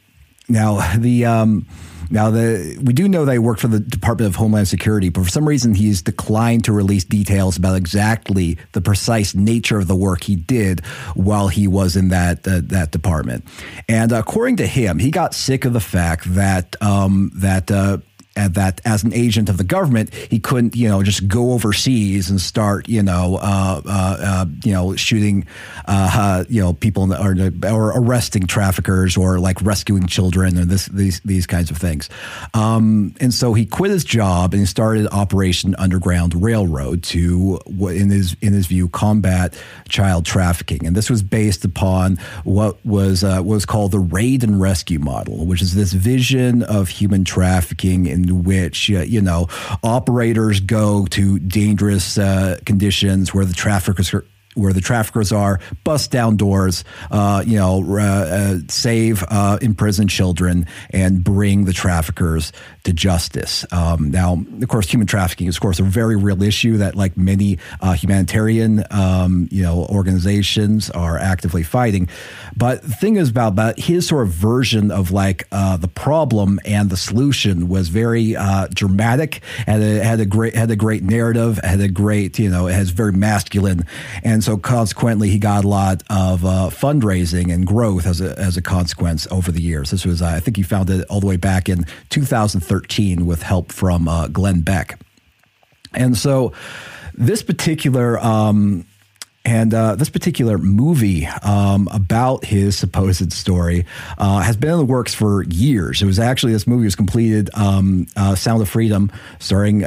now the. Um, now, the, we do know that he worked for the Department of Homeland Security, but for some reason, he's declined to release details about exactly the precise nature of the work he did while he was in that uh, that department. And according to him, he got sick of the fact that um, that. Uh, and that as an agent of the government, he couldn't, you know, just go overseas and start, you know, uh, uh, uh, you know, shooting, uh, uh, you know, people the, or, or arresting traffickers or like rescuing children and this these these kinds of things. Um, and so he quit his job and he started Operation Underground Railroad to, in his in his view, combat child trafficking. And this was based upon what was uh, was called the raid and rescue model, which is this vision of human trafficking in in which uh, you know operators go to dangerous uh, conditions where the traffickers are where the traffickers are, bust down doors, uh, you know, uh, uh, save uh, imprisoned children, and bring the traffickers to justice. Um, now, of course, human trafficking is, of course, a very real issue that, like many uh, humanitarian, um, you know, organizations are actively fighting. But the thing is about, about his sort of version of like uh, the problem and the solution was very uh, dramatic and it had a great had a great narrative, had a great, you know, it has very masculine, and so consequently, he got a lot of uh, fundraising and growth as a as a consequence over the years. This was, uh, I think, he founded it all the way back in 2013 13 with help from uh, Glenn Beck. And so this particular um, and uh, this particular movie um, about his supposed story uh, has been in the works for years. It was actually this movie was completed, um, uh, Sound of Freedom, starring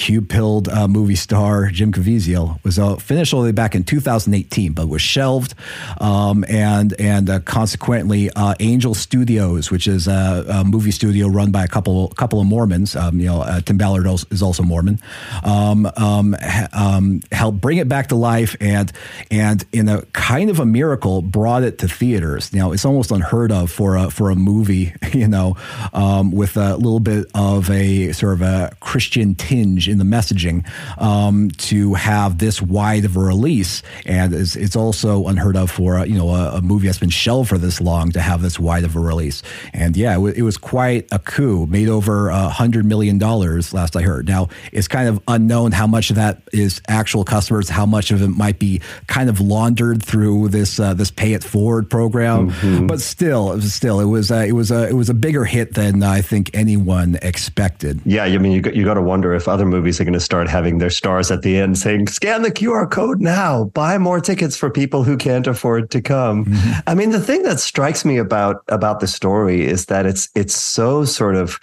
uh, Q-pilled uh, movie star Jim Caviezel was uh, finished all the way back in 2018, but was shelved, um, and and uh, consequently, uh, Angel Studios, which is a, a, movie studio run by a couple couple of Mormons, um, you know, uh, Tim Ballard is also Mormon, um, um, um, helped bring it back to life, and and in a kind of a miracle, brought it to theaters. Now it's almost unheard of for a for a movie, you know, um, with a little bit of a sort of a Christian tinge in the messaging um, to have this wide of a release, and it's, it's also unheard of for a, you know a, a, movie that's been shelved for this long to have this wide of a release. And yeah, it, w- it was quite a coup. Made over a hundred million dollars last I heard. Now it's kind of unknown how much of that is actual customers, how much of it might be kind of laundered through this uh, this pay it forward program. Mm-hmm. But still, it was still it was uh, it was a it was a bigger hit than I think anyone expected. Yeah, I mean you got, you got to wonder if other movies movies are going to start having their stars at the end saying, scan the QR code now, buy more tickets for people who can't afford to come. Mm-hmm. I mean, the thing that strikes me about, about the story is that it's, it's so sort of,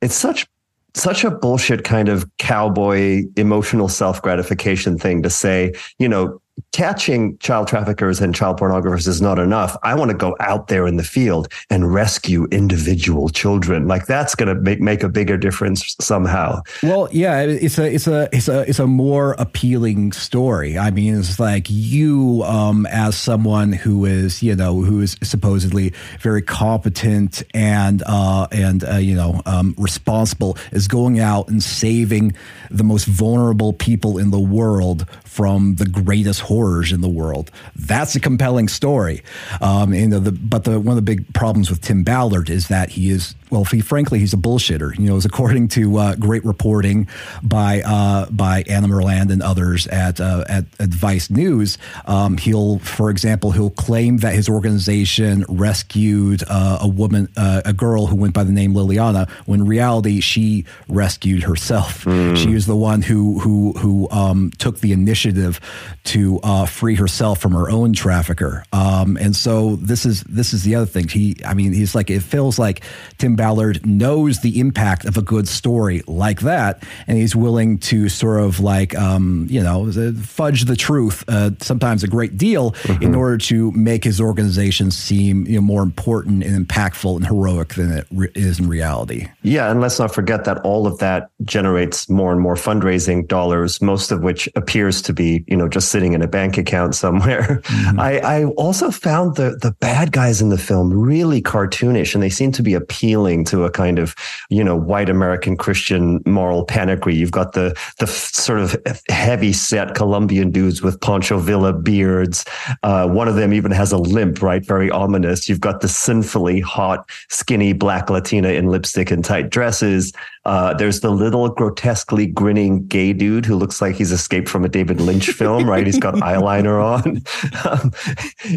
it's such such a bullshit kind of cowboy emotional self gratification thing to say, you know, catching child traffickers and child pornographers is not enough. I want to go out there in the field and rescue individual children. Like that's going to make, make a bigger difference somehow. Well, yeah, it's a, it's a, it's a, it's a more appealing story. I mean, it's like you, um, as someone who is, you know, who is supposedly very competent and, uh, and, uh, you know, um, responsible is going out and saving the most vulnerable people in the world from the greatest horrors in the world. That's a compelling story. Um, and the, but the, one of the big problems with Tim Ballard is that he is well, he, frankly, he's a bullshitter. You know, as according to uh, great reporting by uh, by Anna Merlan and others at uh, at, at Vice News, um, he'll, for example, he'll claim that his organization rescued uh, a woman, uh, a girl who went by the name Liliana, when in reality she rescued herself. Mm. She was the one who who who um, took the initiative to uh, free herself from her own trafficker. Um, and so this is this is the other thing. He, I mean, he's like it feels like Tim Ballard knows the impact of a good story like that, and he's willing to sort of like, um, you know, fudge the truth, uh, sometimes a great deal, mm-hmm. in order to make his organization seem you know, more important and impactful and heroic than it re- is in reality. Yeah, and let's not forget that all of that generates more and more fundraising dollars, most of which appears to be, you know, just sitting in a bank account somewhere. Mm-hmm. I, I also found the the bad guys in the film really cartoonish, and they seem to be appealing to a kind of, you know, white American Christian moral panicky. You've got the the sort of heavy set Colombian dudes with Pancho Villa beards. Uh, one of them even has a limp, right? Very ominous. You've got the sinfully hot, skinny black Latina in lipstick and tight dresses. Uh, there's the little grotesquely grinning gay dude who looks like he's escaped from a David Lynch film, right? He's got eyeliner on. Um,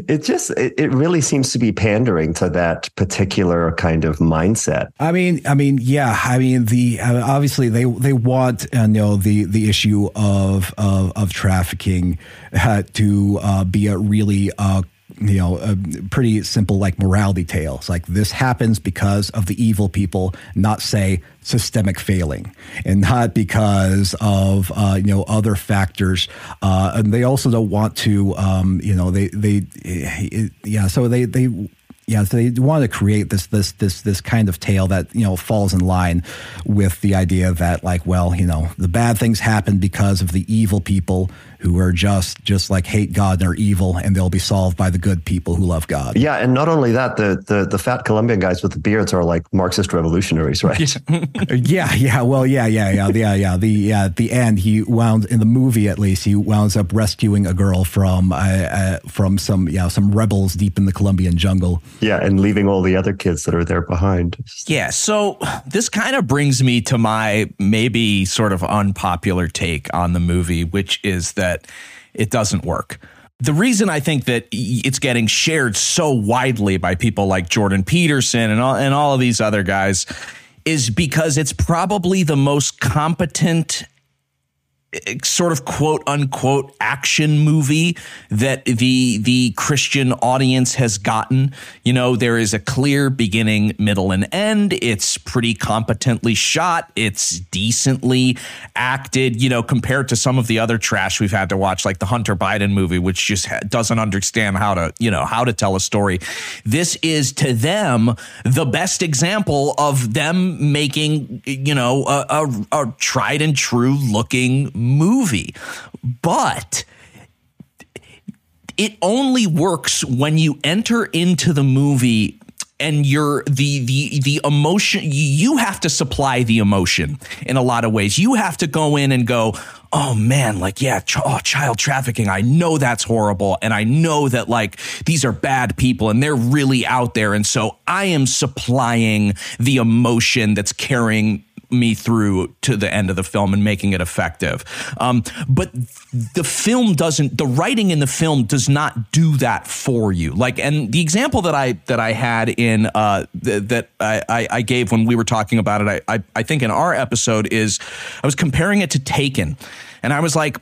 it just, it, it really seems to be pandering to that particular kind of mindset. I mean, I mean, yeah, I mean, the uh, obviously they they want uh, you know the the issue of of, of trafficking uh, to uh, be a really uh, you know, a pretty simple like morality tales. Like this happens because of the evil people, not say systemic failing, and not because of uh, you know other factors. Uh, and they also don't want to, um, you know, they they yeah. So they they yeah, so they want to create this this this this kind of tale that you know falls in line with the idea that like, well, you know, the bad things happen because of the evil people who are just just like hate God and are evil, and they'll be solved by the good people who love God. Yeah, and not only that, the the the fat Colombian guys with the beards are like Marxist revolutionaries, right? yeah, yeah. Well, yeah, yeah, yeah, yeah, yeah. The yeah, at the end, he wound in the movie at least he wounds up rescuing a girl from uh, uh, from some yeah some rebels deep in the Colombian jungle. Yeah, and leaving all the other kids that are there behind. Yeah, so this kind of brings me to my maybe sort of unpopular take on the movie, which is that that it doesn't work. The reason I think that it's getting shared so widely by people like Jordan Peterson and all, and all of these other guys is because it's probably the most competent sort of quote unquote action movie that the the Christian audience has gotten. You know, there is a clear beginning, middle, and end. It's pretty competently shot. It's decently acted. You know, compared to some of the other trash we've had to watch, like the Hunter Biden movie, which just doesn't understand how to you know how to tell a story. This is to them the best example of them making you know a, a, a tried and true looking movie. But it only works when you enter into the movie and you're the the the emotion you have to supply the emotion in a lot of ways. You have to go in and go oh man like yeah ch- oh, child trafficking. I know that's horrible. And i know that like these are bad people and they're really out there. And so i am supplying the emotion that's carrying me through to the end of the film and making it effective. Um, but the film doesn't. The writing in the film does not do that for you. Like, and the example that I that I had in uh, th- that I, I, gave when we were talking about it, I, I I think in our episode is I was comparing it to Taken, and I was like.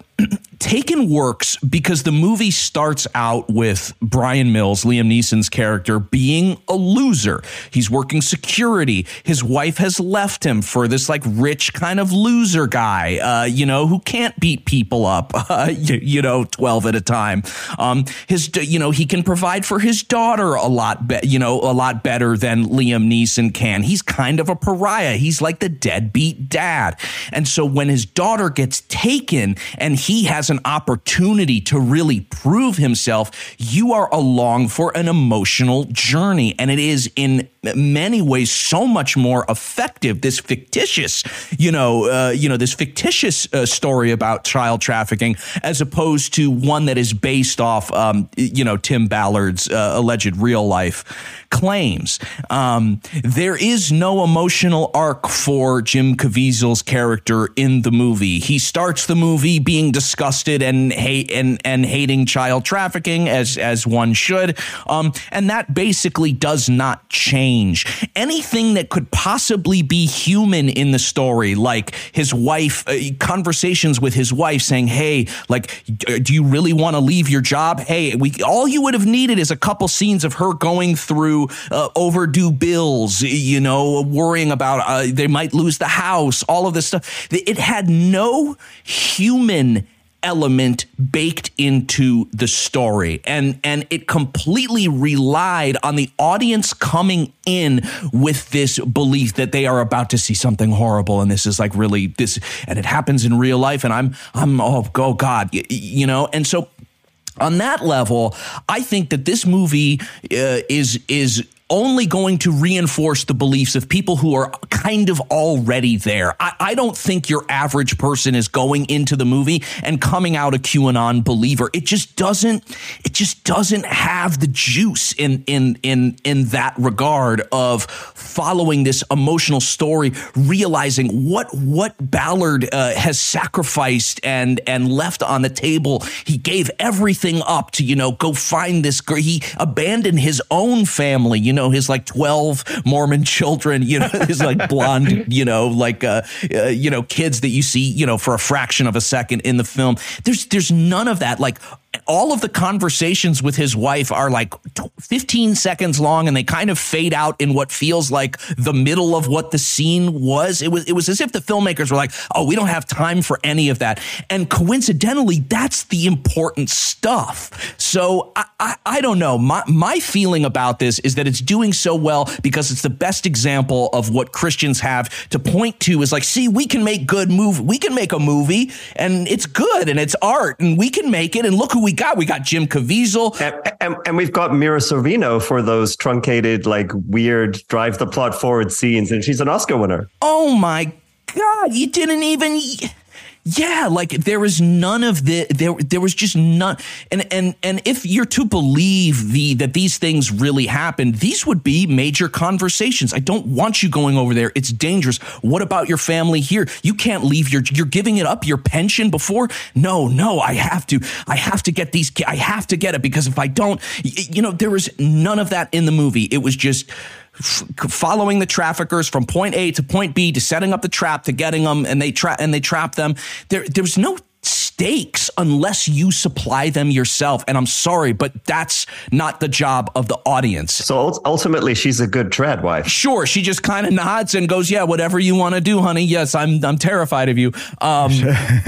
Taken works because the movie starts out with Bryan Mills, Liam Neeson's character, being a loser. He's working security. His wife has left him for this like rich kind of loser guy, uh, you know, who can't beat people up, uh, you, you, know, 12 at a time. Um, his, you know, he can provide for his daughter a lot, be- you know, a lot better than Liam Neeson can. He's kind of a pariah. He's like the deadbeat dad. And so when his daughter gets taken and he has an opportunity to really prove himself, you are along for an emotional journey. And it is in many ways so much more effective. This fictitious, you know, uh, you know, this fictitious uh, story about child trafficking, as opposed to one that is based off, um, you know, Tim Ballard's uh, alleged real life claims. Um, there is no emotional arc for Jim Caviezel's character in the movie. He starts the movie being disgusted and hate and and hating child trafficking as as one should, um, and that basically does not change change. Anything that could possibly be human in the story, like his wife, uh, conversations with his wife saying, Hey, like, do you really want to leave your job? Hey, we, all you would have needed is a couple scenes of her going through uh, overdue bills, you know, worrying about uh, they might lose the house, all of this stuff. It had no human element baked into the story. And and it completely relied on the audience coming in with this belief that they are about to see something horrible. And this is like really this and it happens in real life. And I'm I'm oh, oh god you, you know? And so on that level, I think that this movie uh, is is only going to reinforce the beliefs of people who are kind of already there. I, I, don't think your average person is going into the movie and coming out a QAnon believer. It just doesn't. It just doesn't have the juice in in in in that regard of following this emotional story, realizing what what Ballard uh, has sacrificed and and left on the table. He gave everything up to you know go find this girl. He abandoned his own family. You know know, his like 12 Mormon children, you know, his like blonde, you know, like, uh, uh, you know, kids that you see, you know, for a fraction of a second in the film. There's, there's none of that. Like all of the conversations with his wife are like 15 seconds long and they kind of fade out in what feels like the middle of what the scene was. It was it was as if the filmmakers were like, "Oh, we don't have time for any of that." And coincidentally, that's the important stuff. So I, I, I don't know. My my feeling about this is that it's doing so well because it's the best example of what Christians have to point to is like, see, we can make good movie. We can make a movie and it's good and it's art and we can make it and look who we got? We got Jim Caviezel. And, and, and, we've got Mira Sorvino for those truncated, like weird drive the plot forward scenes. And she's an Oscar winner. Oh my God. You didn't even. Yeah, like there was none of the there there was just none and and and if you're to believe the that these things really happened, these would be major conversations. I don't want you going over there. It's dangerous. What about your family here? You can't leave your you're giving it up your pension before? No, no, I have to. I have to get these I have to get it because if I don't, you know, there was none of that in the movie. It was just following the traffickers from point A to point B to setting up the trap to getting them and they trap and they trap them. There there's no stakes unless you supply them yourself. And I'm sorry, but that's not the job of the audience. So ultimately, she's a good trad wife. Sure, she just kind of nods and goes, "Yeah, whatever you want to do, honey. Yes, I'm I'm terrified of you." Um,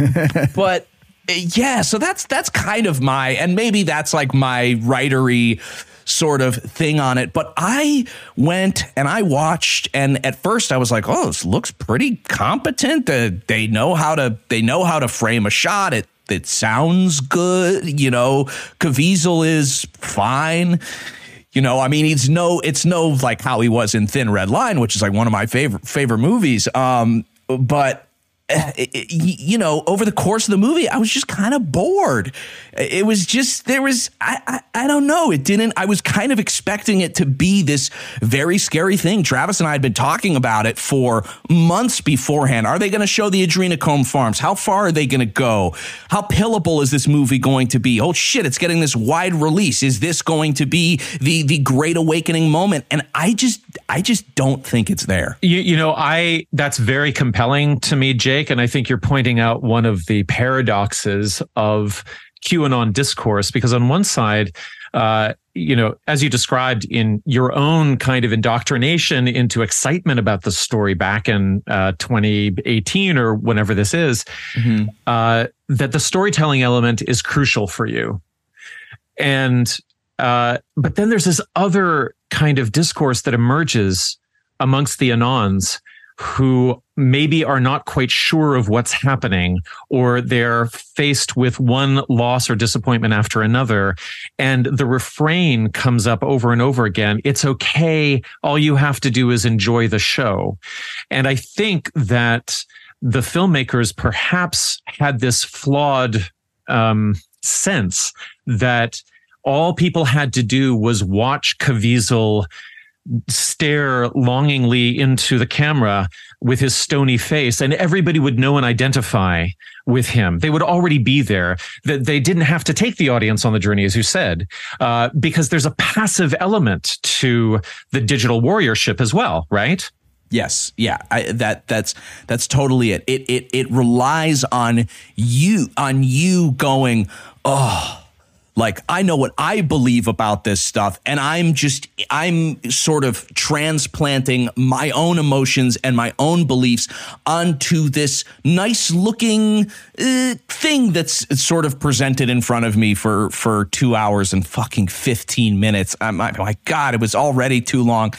but yeah, so that's that's kind of my and maybe that's like my writery sort of thing on it. But I went and I watched, and at first I was like, "Oh, this looks pretty competent. Uh, they know how to they know how to frame a shot. It it sounds good. You know, Caviezel is fine." You know, I mean, he's no, it's no like how he was in Thin Red Line, which is like one of my favorite favorite movies. Um, but Eh, eh, eh, you know, over the course of the movie, I was just kind of bored. It was just there was I, I, I don't know. It didn't. I was kind of expecting it to be this very scary thing. Travis and I had been talking about it for months beforehand. Are they going to show the Adrenochrome Farms? How far are they going to go? How pillable is this movie going to be? Oh shit! It's getting this wide release. Is this going to be the the Great Awakening moment? And I just I just don't think it's there. You, you know, I that's very compelling to me, Jake, and I think you're pointing out one of the paradoxes of QAnon discourse because on one side, uh, you know, as you described in your own kind of indoctrination into excitement about the story back in uh, 2018 or whenever this is, mm-hmm. uh, that the storytelling element is crucial for you. And, uh, but then there's this other kind of discourse that emerges amongst the Anons who maybe are not quite sure of what's happening or they're faced with one loss or disappointment after another. And the refrain comes up over and over again it's okay. All you have to do is enjoy the show. And i think that the filmmakers perhaps had this flawed um, sense that all people had to do was watch Caviezel stare longingly into the camera with his stony face and everybody would know and identify with him. They would already be there. That they didn't have to take the audience on the journey as you said uh, because there's a passive element to the digital warriorship as well right? Yes, yeah, I, that that's that's totally it. It it it relies on you on you going, oh, like I know what I believe about this stuff, and I'm just I'm sort of transplanting my own emotions and my own beliefs onto this nice looking uh, thing that's sort of presented in front of me for for two hours and fucking fifteen minutes. I'm, my God, it was already too long,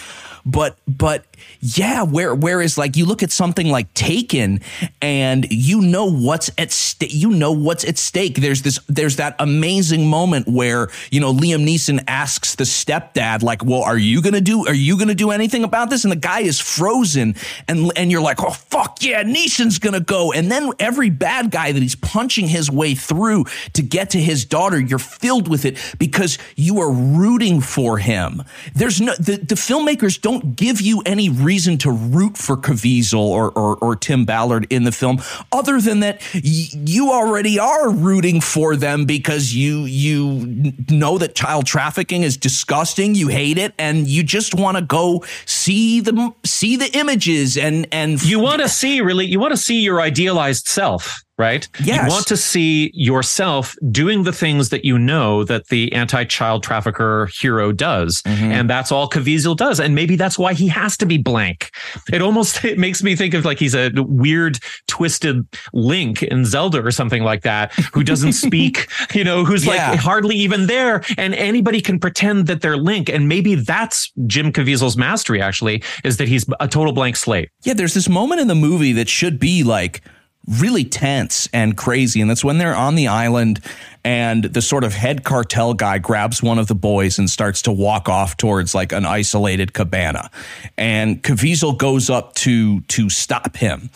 but but yeah, where whereas like you look at something like Taken and you know what's at stake you know what's at stake. There's this there's that amazing moment where, you know, Liam Neeson asks the stepdad like, "Well, are you going to do are you going to do anything about this?" and the guy is frozen and and you're like, "Oh fuck yeah, Neeson's going to go." And then every bad guy that he's punching his way through to get to his daughter, you're filled with it because you are rooting for him. There's no the, the filmmakers don't give you any reason to root for Caviezel or, or, or Tim Ballard in the film, other than that y- you already are rooting for them because you you know that child trafficking is disgusting, you hate it, and you just want to go see the see the images and and you want to see really you want to see your idealized self right? Yes. You want to see yourself doing the things that you know that the anti-child trafficker hero does. Mm-hmm. And that's all Caviezel does. And maybe that's why he has to be blank. It almost it makes me think of like he's a weird, twisted link in Zelda or something like that, who doesn't speak, you know, who's yeah. like hardly even there. And anybody can pretend that they're Link. And maybe that's Jim Caviezel's mastery, actually, is that he's a total blank slate. Yeah, there's this moment in the movie that should be like really tense and crazy. And that's when they're on the island and the sort of head cartel guy grabs one of the boys and starts to walk off towards like an isolated cabana. And Caviezel goes up to to stop him.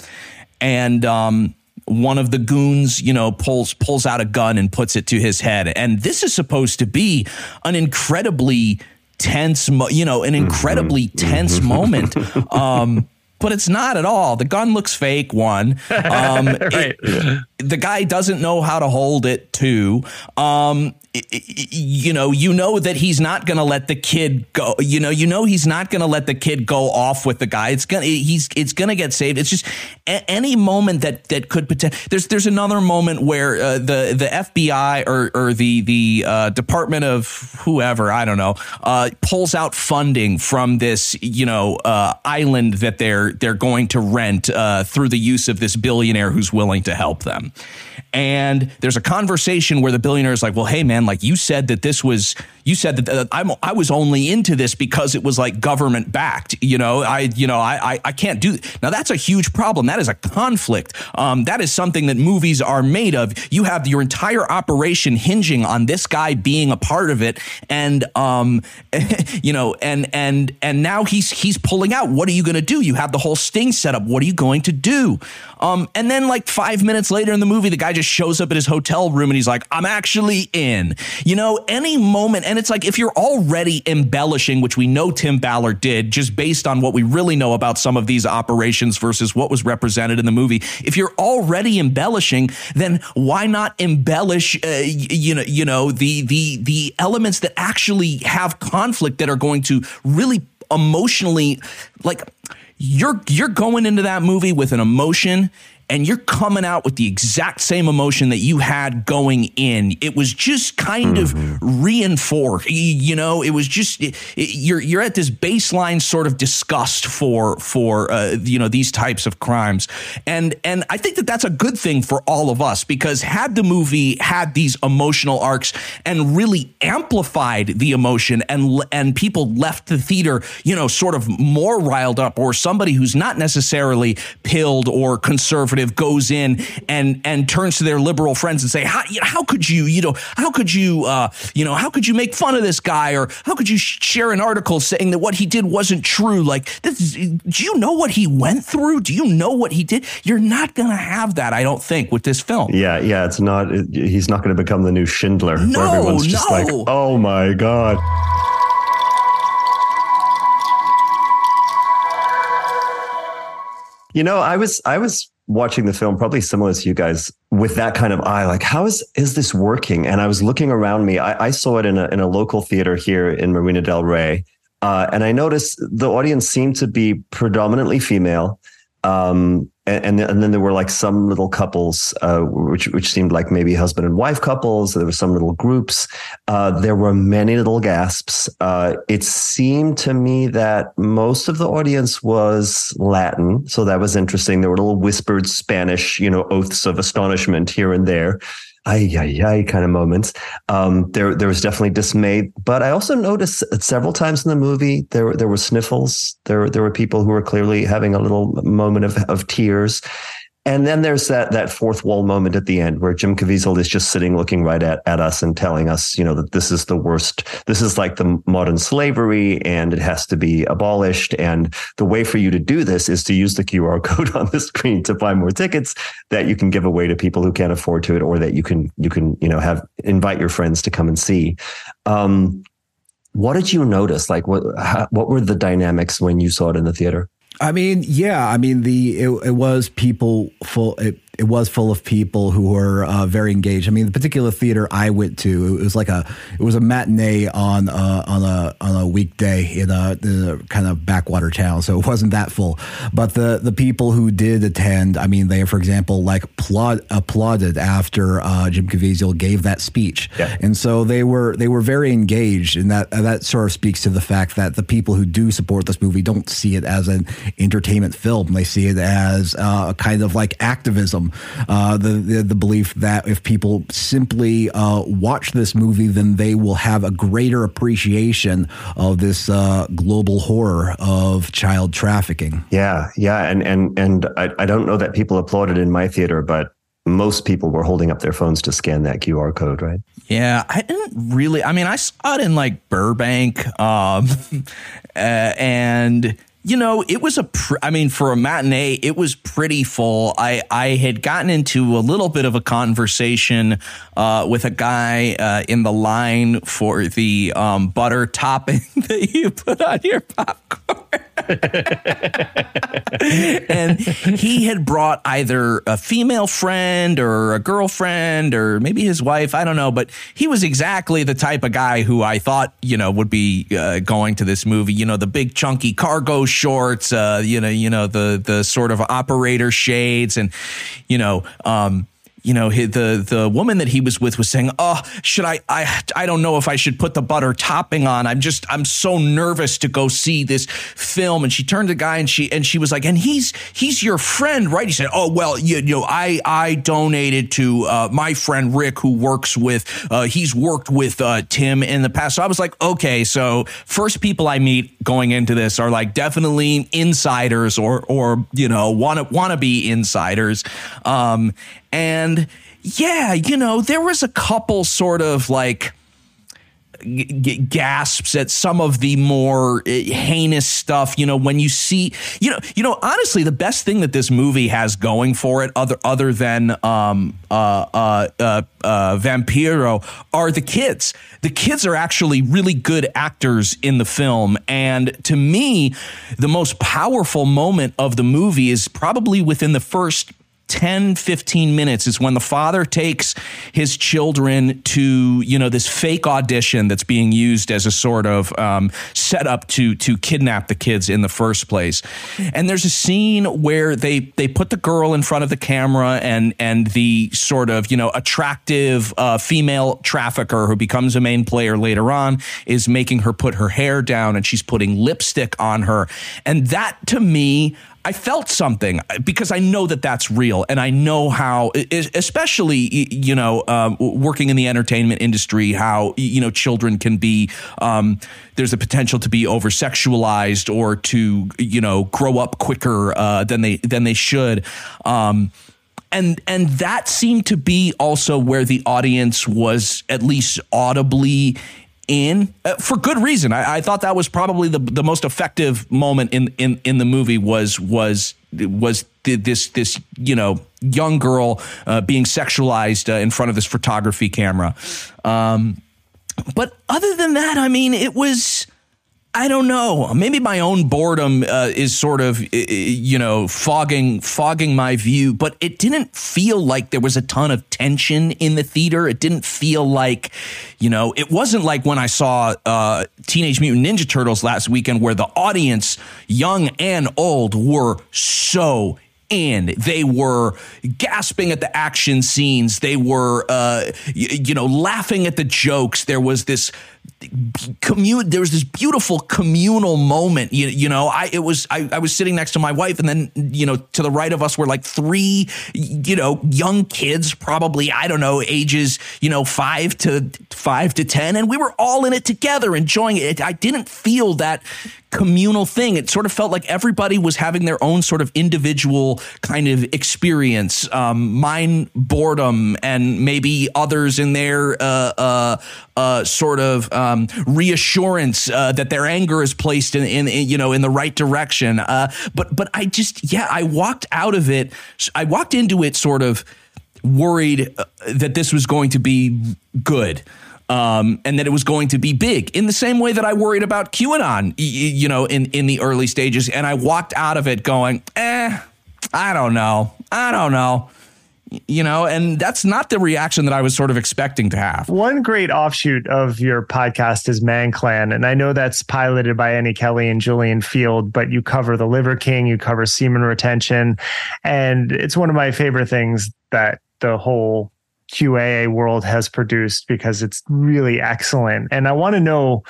And um one of the goons, you know, pulls pulls out a gun and puts it to his head. And this is supposed to be an incredibly tense, mo- you know, an incredibly tense moment. Um, but it's not at all. The gun looks fake. One, um, right. it, the guy doesn't know how to hold it. Two, um, you know, you know that he's not going to let the kid go. You know, you know he's not going to let the kid go off with the guy. It's gonna he's it's gonna get saved. It's just a- any moment that that could potentially. There's there's another moment where uh, the the FBI or or the the uh, Department of whoever I don't know uh, pulls out funding from this you know uh, island that they're they're going to rent uh, through the use of this billionaire who's willing to help them. And there's a conversation where the billionaire is like, "Well, hey man, like you said that this was you said that I'm I was only into this because it was like government backed. You know, I you know I I, I can't do now. That's a huge problem. That is a conflict. Um, that is something that movies are made of. You have your entire operation hinging on this guy being a part of it, and um, you know, and and and now he's he's pulling out. What are you going to do? You have the whole sting set up. What are you going to do? Um, and then like five minutes later in the movie, the guy just shows up at his hotel room and he's like, I'm actually in. You know, any moment. And it's like, if you're already embellishing, which we know Tim Ballard did, just based on what we really know about some of these operations versus what was represented in the movie, if you're already embellishing, then why not embellish, uh, you know, you know, the, the, the elements that actually have conflict that are going to really emotionally like you're you're going into that movie with an emotion and you're coming out with the exact same emotion that you had going in. It was just kind mm-hmm. of reinforced. You know, it was just it, it, you're you're at this baseline sort of disgust for for uh, you know these types of crimes, and and I think that that's a good thing for all of us because had the movie had these emotional arcs and really amplified the emotion and and people left the theater you know sort of more riled up or somebody who's not necessarily pilled or conservative conservative goes in and and turns to their liberal friends and say, how, you know, how could you, you know, how could you, uh, you know, how could you make fun of this guy or how could you share an article saying that what he did wasn't true? Like, this, do you know what he went through? Do you know what he did? You're not going to have that, I don't think, with this film. Yeah, yeah, it's not. It, he's not going to become the new Schindler. No, where everyone's just no. like, oh my god. You know, I was I was watching the film probably similar to you guys with that kind of eye like how is is this working? And i was looking around me. I, I saw it in a, in a local theater here in marina del rey. Uh, and i noticed the audience seemed to be predominantly female. Um, and, and then there were like some little couples, uh, which which seemed like maybe husband and wife couples. There were some little groups. Uh, there were many little gasps. Uh, it seemed to me that most of the audience was Latin, so that was interesting. There were little whispered Spanish, you know, oaths of astonishment here and there ay, ay, ay kind of moments. Um, there, there was definitely dismay, but I also noticed several times in the movie there, there were sniffles. There, there were people who were clearly having a little moment of, of tears. And then there's that that fourth wall moment at the end where Jim Caviezel is just sitting looking right at, at us and telling us, you know, that this is the worst. This is like the modern slavery and it has to be abolished. And the way for you to do this is to use the QR code on the screen to buy more tickets that you can give away to people who can't afford to it or that you can you can, you know, have invite your friends to come and see. Um, what did you notice? Like what how, what were the dynamics when you saw it in the theater? I mean, yeah, I mean the it, it was people full. It, it was full of people who were uh, very engaged. I mean, the particular theater I went to, it was like a it was a matinee on uh, on a on a weekday in a, in a, kind of backwater town, so it wasn't that full. But the the people who did attend, I mean, they for example like applaud, applauded after uh, Jim Caviezel gave that speech, yeah. and so they were they were very engaged, and that that sort of speaks to the fact that the people who do support this movie don't see it as an entertainment film; they see it as uh, a kind of like activism uh, the, the, the belief that if people simply uh, watch this movie, then they will have a greater appreciation of this uh, global horror of child trafficking. Yeah, yeah, and and and I, I don't know that people applauded in my theater, but most people were holding up their phones to scan that QR code, right? Yeah, I didn't really. I mean, I saw it in like Burbank, um, uh, and you know, it was a, pr- I mean, for a matinee, it was pretty full. I, I had gotten into a little bit of a conversation uh, with a guy uh, in the line for the um, butter topping that you put on your popcorn. and he had brought either a female friend or a girlfriend or maybe his wife. I don't know, but he was exactly the type of guy who I thought, you know, would be uh, going to this movie. You know, the big chunky cargo shorts, uh, you know, you know, the the sort of operator shades and, you know, um, you know, the the woman that he was with was saying, "Oh, should I? I I don't know if I should put the butter topping on. I'm just I'm so nervous to go see this film." And she turned to the guy and she and she was like, "And he's he's your friend, right?" He said, "Oh, well, you, you know, I I donated to uh, my friend Rick who works with uh, he's worked with uh, Tim in the past." So I was like, "Okay, so first people I meet going into this are like definitely insiders or or you know want to want to be insiders." Um, and yeah, you know, there was a couple sort of like g- gasps at some of the more uh, heinous stuff. You know, when you see, you know, you know, honestly, the best thing that this movie has going for it, other other than um, uh, uh, uh, uh, Vampiro, are the kids. The kids are actually really good actors in the film, and to me, the most powerful moment of the movie is probably within the first 10 15 minutes is when the father takes his children to you know this fake audition that's being used as a sort of um, setup to to kidnap the kids in the first place. And there's a scene where they they put the girl in front of the camera and and the sort of you know attractive uh, female trafficker who becomes a main player later on is making her put her hair down and she's putting lipstick on her. And that to me I felt something because I know that that's real, and I know how, especially you know, um, working in the entertainment industry, how you know children can be. Um, there's a potential to be over sexualized or to you know grow up quicker uh, than they than they should. Um, and and that seemed to be also where the audience was at least audibly in uh, for good reason. I, I, thought that was probably the, the most effective moment in, in, in the movie was was was this this you know young girl uh, being sexualized uh, in front of this photography camera. Um, but other than that, I mean, it was. I don't know. Maybe my own boredom uh, is sort of, you know, fogging fogging my view. But it didn't feel like there was a ton of tension in the theater. It didn't feel like, you know, it wasn't like when I saw uh, Teenage Mutant Ninja Turtles last weekend, where the audience, young and old, were so in. They were gasping at the action scenes. They were, uh, you, you know, laughing at the jokes. There was this commute there was this beautiful communal moment you, you know i it was I, I was sitting next to my wife and then you know to the right of us were like three you know young kids probably i don't know ages you know 5 to 5 to 10 and we were all in it together enjoying it i didn't feel that communal thing. It sort of felt like everybody was having their own sort of individual kind of experience. Um, mine boredom, and maybe others in their uh, uh, uh, sort of um, reassurance uh, that their anger is placed in, in, in, you know in the right direction. Uh, but but I just yeah I walked out of it. I walked into it sort of worried uh, that this was going to be good. Um, and that it was going to be big in the same way that I worried about QAnon, you know, in, in the early stages. And I walked out of it going, eh, I don't know. I don't know you know, and that's not the reaction that I was sort of expecting to have. One great offshoot of your podcast is Man Clan, and I know that's piloted by Annie Kelly and Julian Feeld, but you cover the Liver King, you cover semen retention, and it's one of my favorite things that the whole QAA world has produced because it's really excellent. And I want to know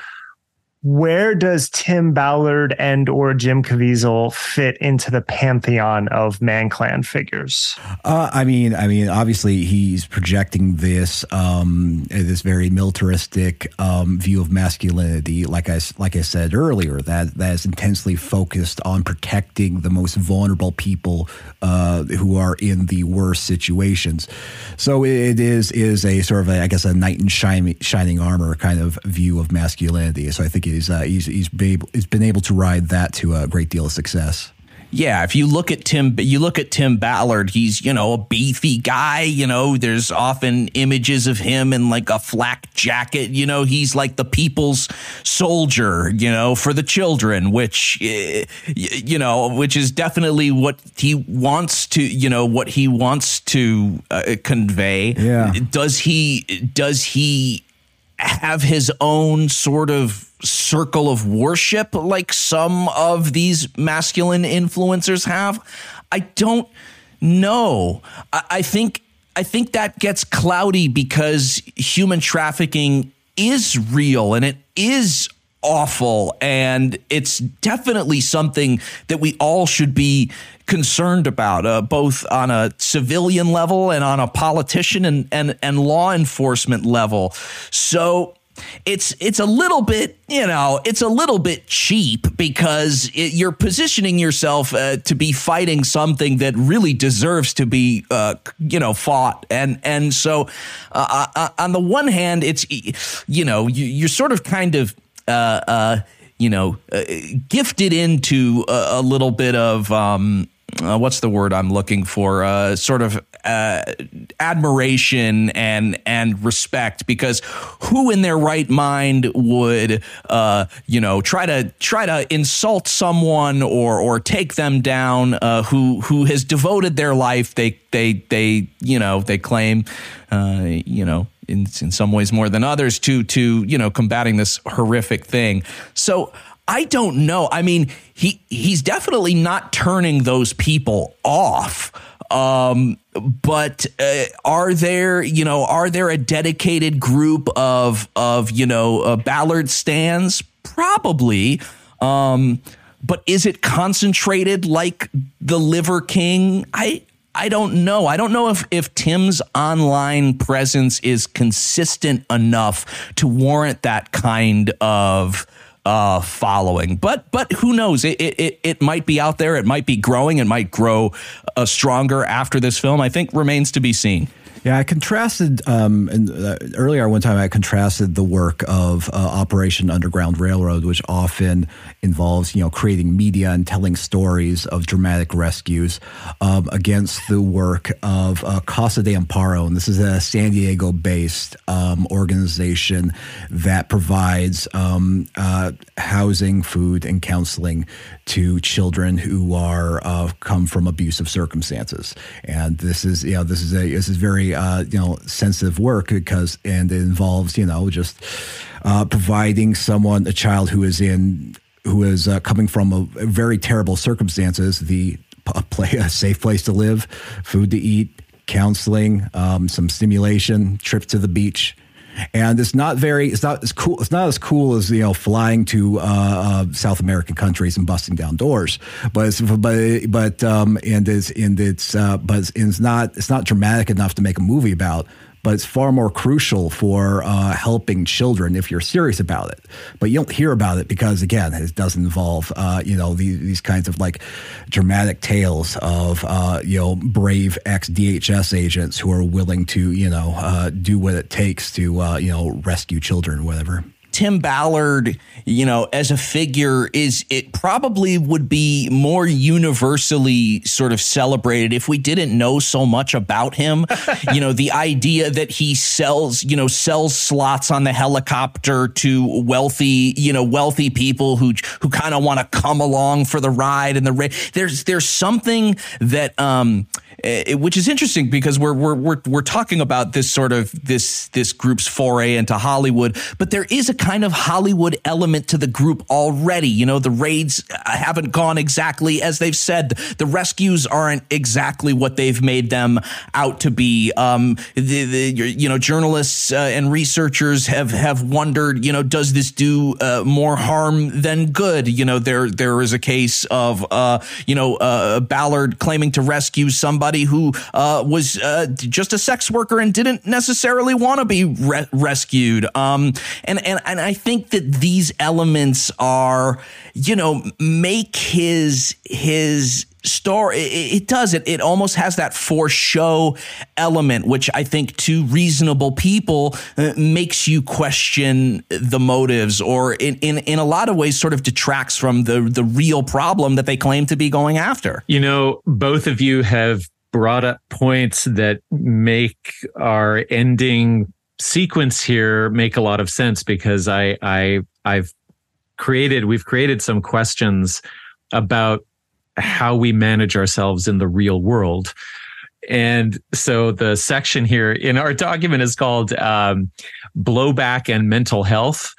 where does Tim Ballard and or Jim Caviezel fit into the pantheon of Man Clan figures? Uh, I mean, I mean, obviously he's projecting this um, this very militaristic um, view of masculinity, like I like I said earlier, that that is intensely focused on protecting the most vulnerable people uh, who are in the worst situations. So it is is a sort of a, I guess a knight in shining, shining armor kind of view of masculinity. So I think he's uh, he's he's been, able, he's been able to ride that to a great deal of success. Yeah, if you look at Tim, you look at Tim Ballard. He's you know a beefy guy. You know, there's often images of him in like a flak jacket. You know, he's like the people's soldier. You know, for the children, which eh, you know, which is definitely what he wants to. You know, what he wants to uh, convey. Yeah. Does he? Does he have his own sort of circle of worship like some of these masculine influencers have? I don't know. I, I think I think that gets cloudy because human trafficking is real and it is awful and it's definitely something that we all should be concerned about uh, both on a civilian level and on a politician and, and and law enforcement level so it's it's a little bit you know it's a little bit cheap because it, you're positioning yourself uh, to be fighting something that really deserves to be uh, you know fought and and so uh, uh, uh on the one hand it's you know you, are sort of kind of uh, you know gifted into a, a, little bit of um, what's the word I'm looking for? sort of uh, admiration and and respect because who in their right mind would uh, you know try to try to insult someone or or take them down uh, who who has devoted their life they they they you know they claim uh, you know in in some ways more than others to to you know combating this horrific thing. So I don't know. I mean, he he's definitely not turning those people off. Um, but uh, are there, you know, are there a dedicated group of of you know uh, Ballard stands? Probably. Um, but is it concentrated like the Liver King? I I don't know. I don't know if, if Tim's online presence is consistent enough to warrant that kind of uh, following. But but who knows? It, it it might be out there. It might be growing. It might grow uh, stronger after this film. I think remains to be seen. Yeah, I contrasted um, and, uh, earlier one time. I contrasted the work of uh, Operation Underground Railroad, which often involves you know creating media and telling stories of dramatic rescues, um, against the work of uh, Casa de Amparo, and this is a San Diego-based um, organization that provides um, uh, housing, food, and counseling to children who are uh, come from abusive circumstances. And this is you know this is a this is very uh, you know sensitive work because and it involves you know just uh, providing someone a child who is in who is uh, coming from a, a very terrible circumstances the a play a safe place to live, food to eat, counseling, um, some stimulation, trip to the beach and it's not very it's not as cool it's not as cool as you know flying to uh, uh, South American countries and busting down doors. But it's, but but um and it's and it's uh, but it's not it's not dramatic enough to make a movie about but it's far more crucial for uh, helping children if you're serious about it. But you don't hear about it because, again, it doesn't involve, uh, you know, these, these kinds of like dramatic tales of, uh, you know, brave ex DHS agents who are willing to, you know, uh, do what it takes to, uh, you know, rescue children, or whatever. Tim Ballard, you know, as a figure is it probably would be more universally sort of celebrated if we didn't know so much about him. you know, the idea that he sells, you know, sells slots on the helicopter to wealthy, you know, wealthy people who who kind of want to come along for the ride and the ra- there's there's something that um uh, which is interesting because we're, we're we're we're talking about this sort of this this group's foray into Hollywood, but there is a kind of Hollywood element to the group already. You know, the raids haven't gone exactly as they've said. The rescues aren't exactly what they've made them out to be. Um, the, the you know journalists uh, and researchers have have wondered, you know, does this do uh, more harm than good? You know, there there is a case of uh, you know uh, Ballard claiming to rescue somebody somebody who uh, was uh, just a sex worker and didn't necessarily want to be re- rescued. Um, and and and I think that these elements are, you know, make his his story it, it, does it it almost has that for show element which i think to reasonable people uh, makes you question the motives or in, in in a lot of ways sort of detracts from the the real problem that they claim to be going after you know both of you have brought up points that make our ending sequence here make a lot of sense because I I I've created we've created some questions about how we manage ourselves in the real world. And so the section here in our document is called um, blowback and mental health.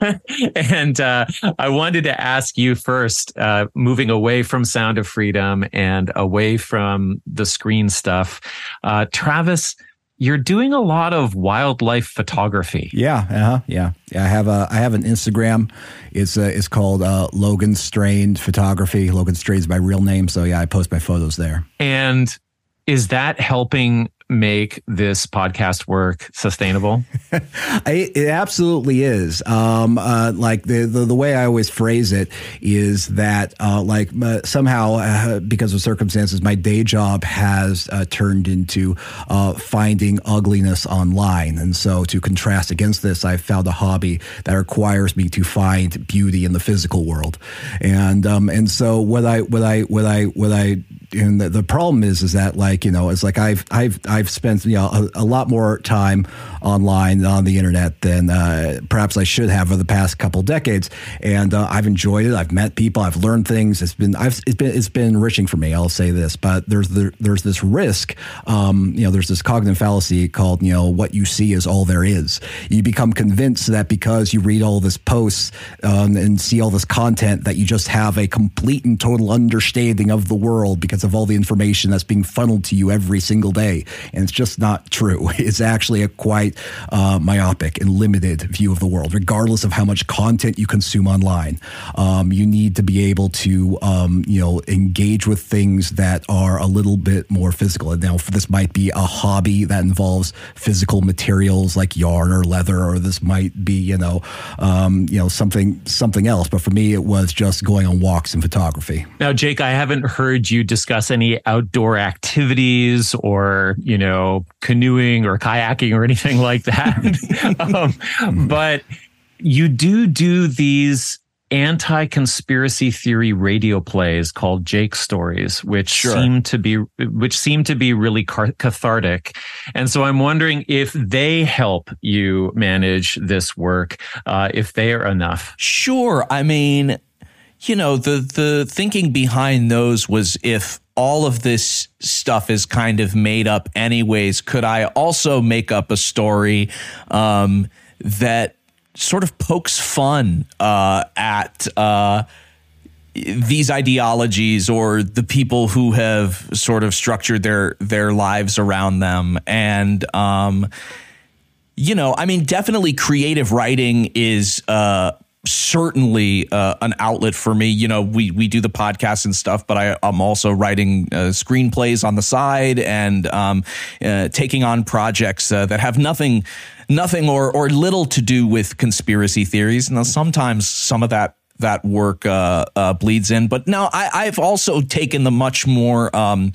and uh, I wanted to ask you first, uh, moving away from Sound of Freedom and away from the screen stuff, uh, Travis. You're doing a lot of wildlife photography. Yeah, uh-huh, yeah, yeah. I have a I have an Instagram. It's uh, it's called uh, Logan Strain Photography. Logan Strain is my real name, so yeah, I post my photos there. And is that helping make this podcast work sustainable? it absolutely is. Um, uh, like the, the, the way I always phrase it is that uh, like uh, somehow uh, because of circumstances, my day job has uh, turned into uh, finding ugliness online, and so to contrast against this, I've found a hobby that requires me to find beauty in the physical world, and um, and so what I what I what I what I and the, the problem is is that like you know it's like I've I've I've spent you know a, a lot more time online on the internet than uh, perhaps I should have over the past couple decades, and uh, I've enjoyed it. I've met people. I've learned things. It's been I've it's been it's been enriching for me. I'll say this, but there's the, there's this risk. Um, you know, there's this cognitive fallacy called you know what you see is all there is. You become convinced that because you read all this posts um, and see all this content that you just have a complete and total understanding of the world because of all the information that's being funneled to you every single day, and it's just not true. It's actually a quite uh, myopic and limited view of the world, regardless of how much content you consume online. Um, you need to be able to, um, you know, engage with things that are a little bit more physical. And now, this might be a hobby that involves physical materials like yarn or leather, or this might be, you know, um, you know, something something else. But for me, it was just going on walks and photography. Now, Jake, I haven't heard you discuss discuss any outdoor activities or, you know, canoeing or kayaking or anything like that. um, but you do do these anti-conspiracy theory radio plays called Jake stories, which sure. seem to be which seem to be really cathartic. And so I'm wondering if they help you manage this work, uh, if they are enough. Sure. I mean, you know, the the thinking behind those was if all of this stuff is kind of made up anyways, could I also make up a story um, that sort of pokes fun uh, at uh, these ideologies or the people who have sort of structured their their lives around them? And um, you know i mean definitely creative writing is uh, certainly uh, an outlet for me. You know, we we do the podcast and stuff, but I, am also writing uh, screenplays on the side and um, uh, taking on projects uh, that have nothing nothing or or little to do with conspiracy theories. Now, sometimes some of that that work uh, uh, bleeds in. But now I, have also taken the much more um,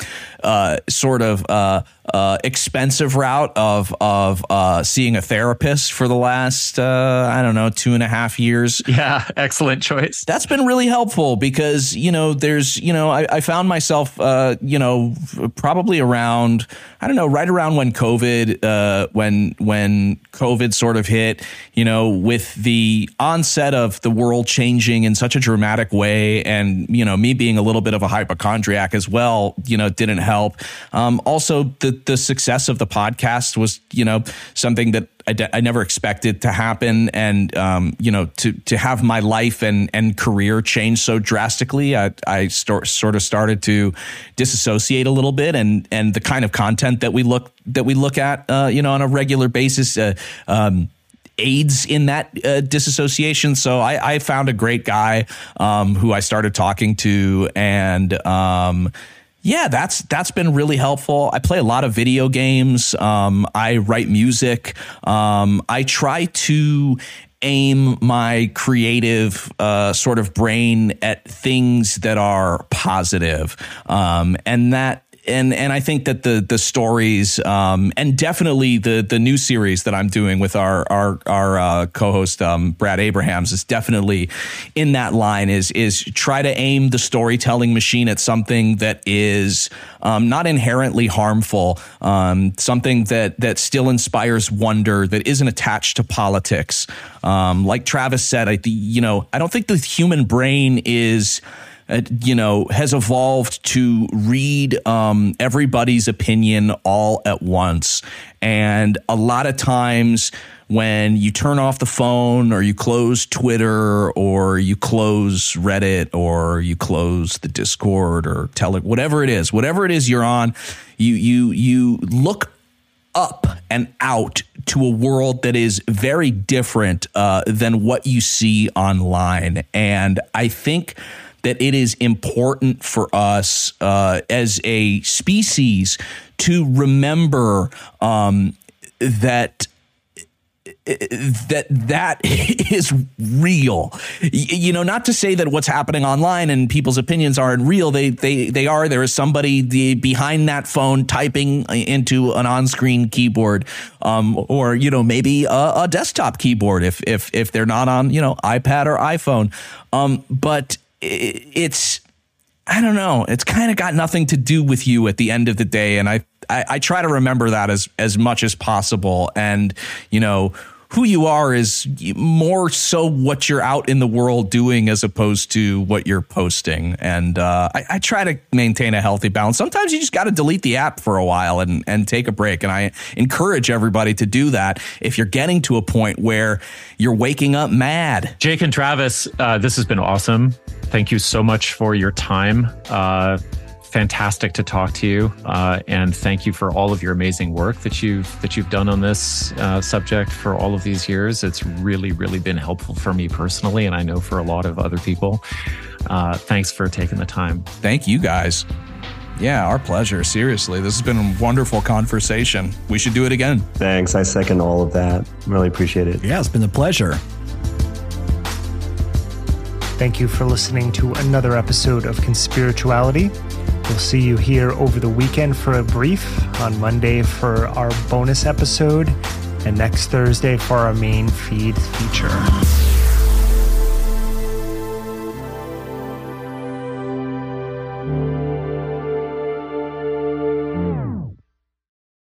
uh, sort of uh, uh, expensive route of of uh, seeing a therapist for the last I don't know two and a half years. Yeah, excellent choice. That's been really helpful because you know there's you know I, I found myself you know probably around I don't know right around when COVID when when COVID sort of hit you know with the onset of the world changing in such a dramatic way and you know me being a little bit of a hypochondriac as well you know didn't help um, also the the success of the podcast was, you know, something that I never expected to happen, and um, you know, to to have my life and and career change so drastically, I I start, sort of started to disassociate a little bit, and and the kind of content that we look that we look at, uh, you know, on a regular basis. Uh, um, aids in that uh, disassociation. So I, I, found a great guy um, who I started talking to, and um, yeah, that's that's been really helpful. I play a lot of video games. Um, I write music. Um, I try to aim my creative uh, sort of brain at things that are positive. Um, and that and and I think that the the stories um, and definitely the the new series that I'm doing with our our our uh, co-host um, Brad Abrahams is definitely in that line. Is is try to aim the storytelling machine at something that is um, not inherently harmful, um, something that that still inspires wonder, that isn't attached to politics. Um, like Travis said, I you know I don't think the human brain is uh, you know, has evolved to read um, everybody's opinion all at once. And a lot of times, when you turn off the phone or you close Twitter or you close Reddit or you close the Discord or tele whatever it is, whatever it is you're on, you you you look up and out to a world that is very different uh, than what you see online. And I think that it is important for us uh, as a species to remember um, that that that is real. You know not to say that what's happening online and people's opinions aren't real. They they they are. There is somebody the, behind that phone typing into an on-screen keyboard um, or you know maybe a, a, desktop keyboard if if if they're not on you know iPad or iPhone. Um, but it's I don't know. It's kind of got nothing to do with you at the end of the day, and I, I, I try to remember that as as much as possible. And you know, who you are is more so what you're out in the world doing as opposed to what you're posting. And uh, I, I, try to maintain a healthy balance. Sometimes you just got to delete the app for a while and, and take a break. And I encourage everybody to do that if you're getting to a point where you're waking up mad. Jake and Travis, uh, this has been awesome. Thank you so much for your time. Uh, fantastic to talk to you, uh, and thank you for all of your amazing work that you've that you've done on this uh, subject for all of these years. It's really, really been helpful for me personally, and I know for a lot of other people. Uh, thanks for taking the time. Thank you, guys. Yeah, our pleasure. Seriously, this has been a wonderful conversation. We should do it again. Thanks. I second all of that. Really appreciate it. Yeah, it's been a pleasure. Thank you for listening to another episode of Conspirituality. We'll see you here over the weekend for a brief, on Monday for our bonus episode, and next Thursday for our main feed feature.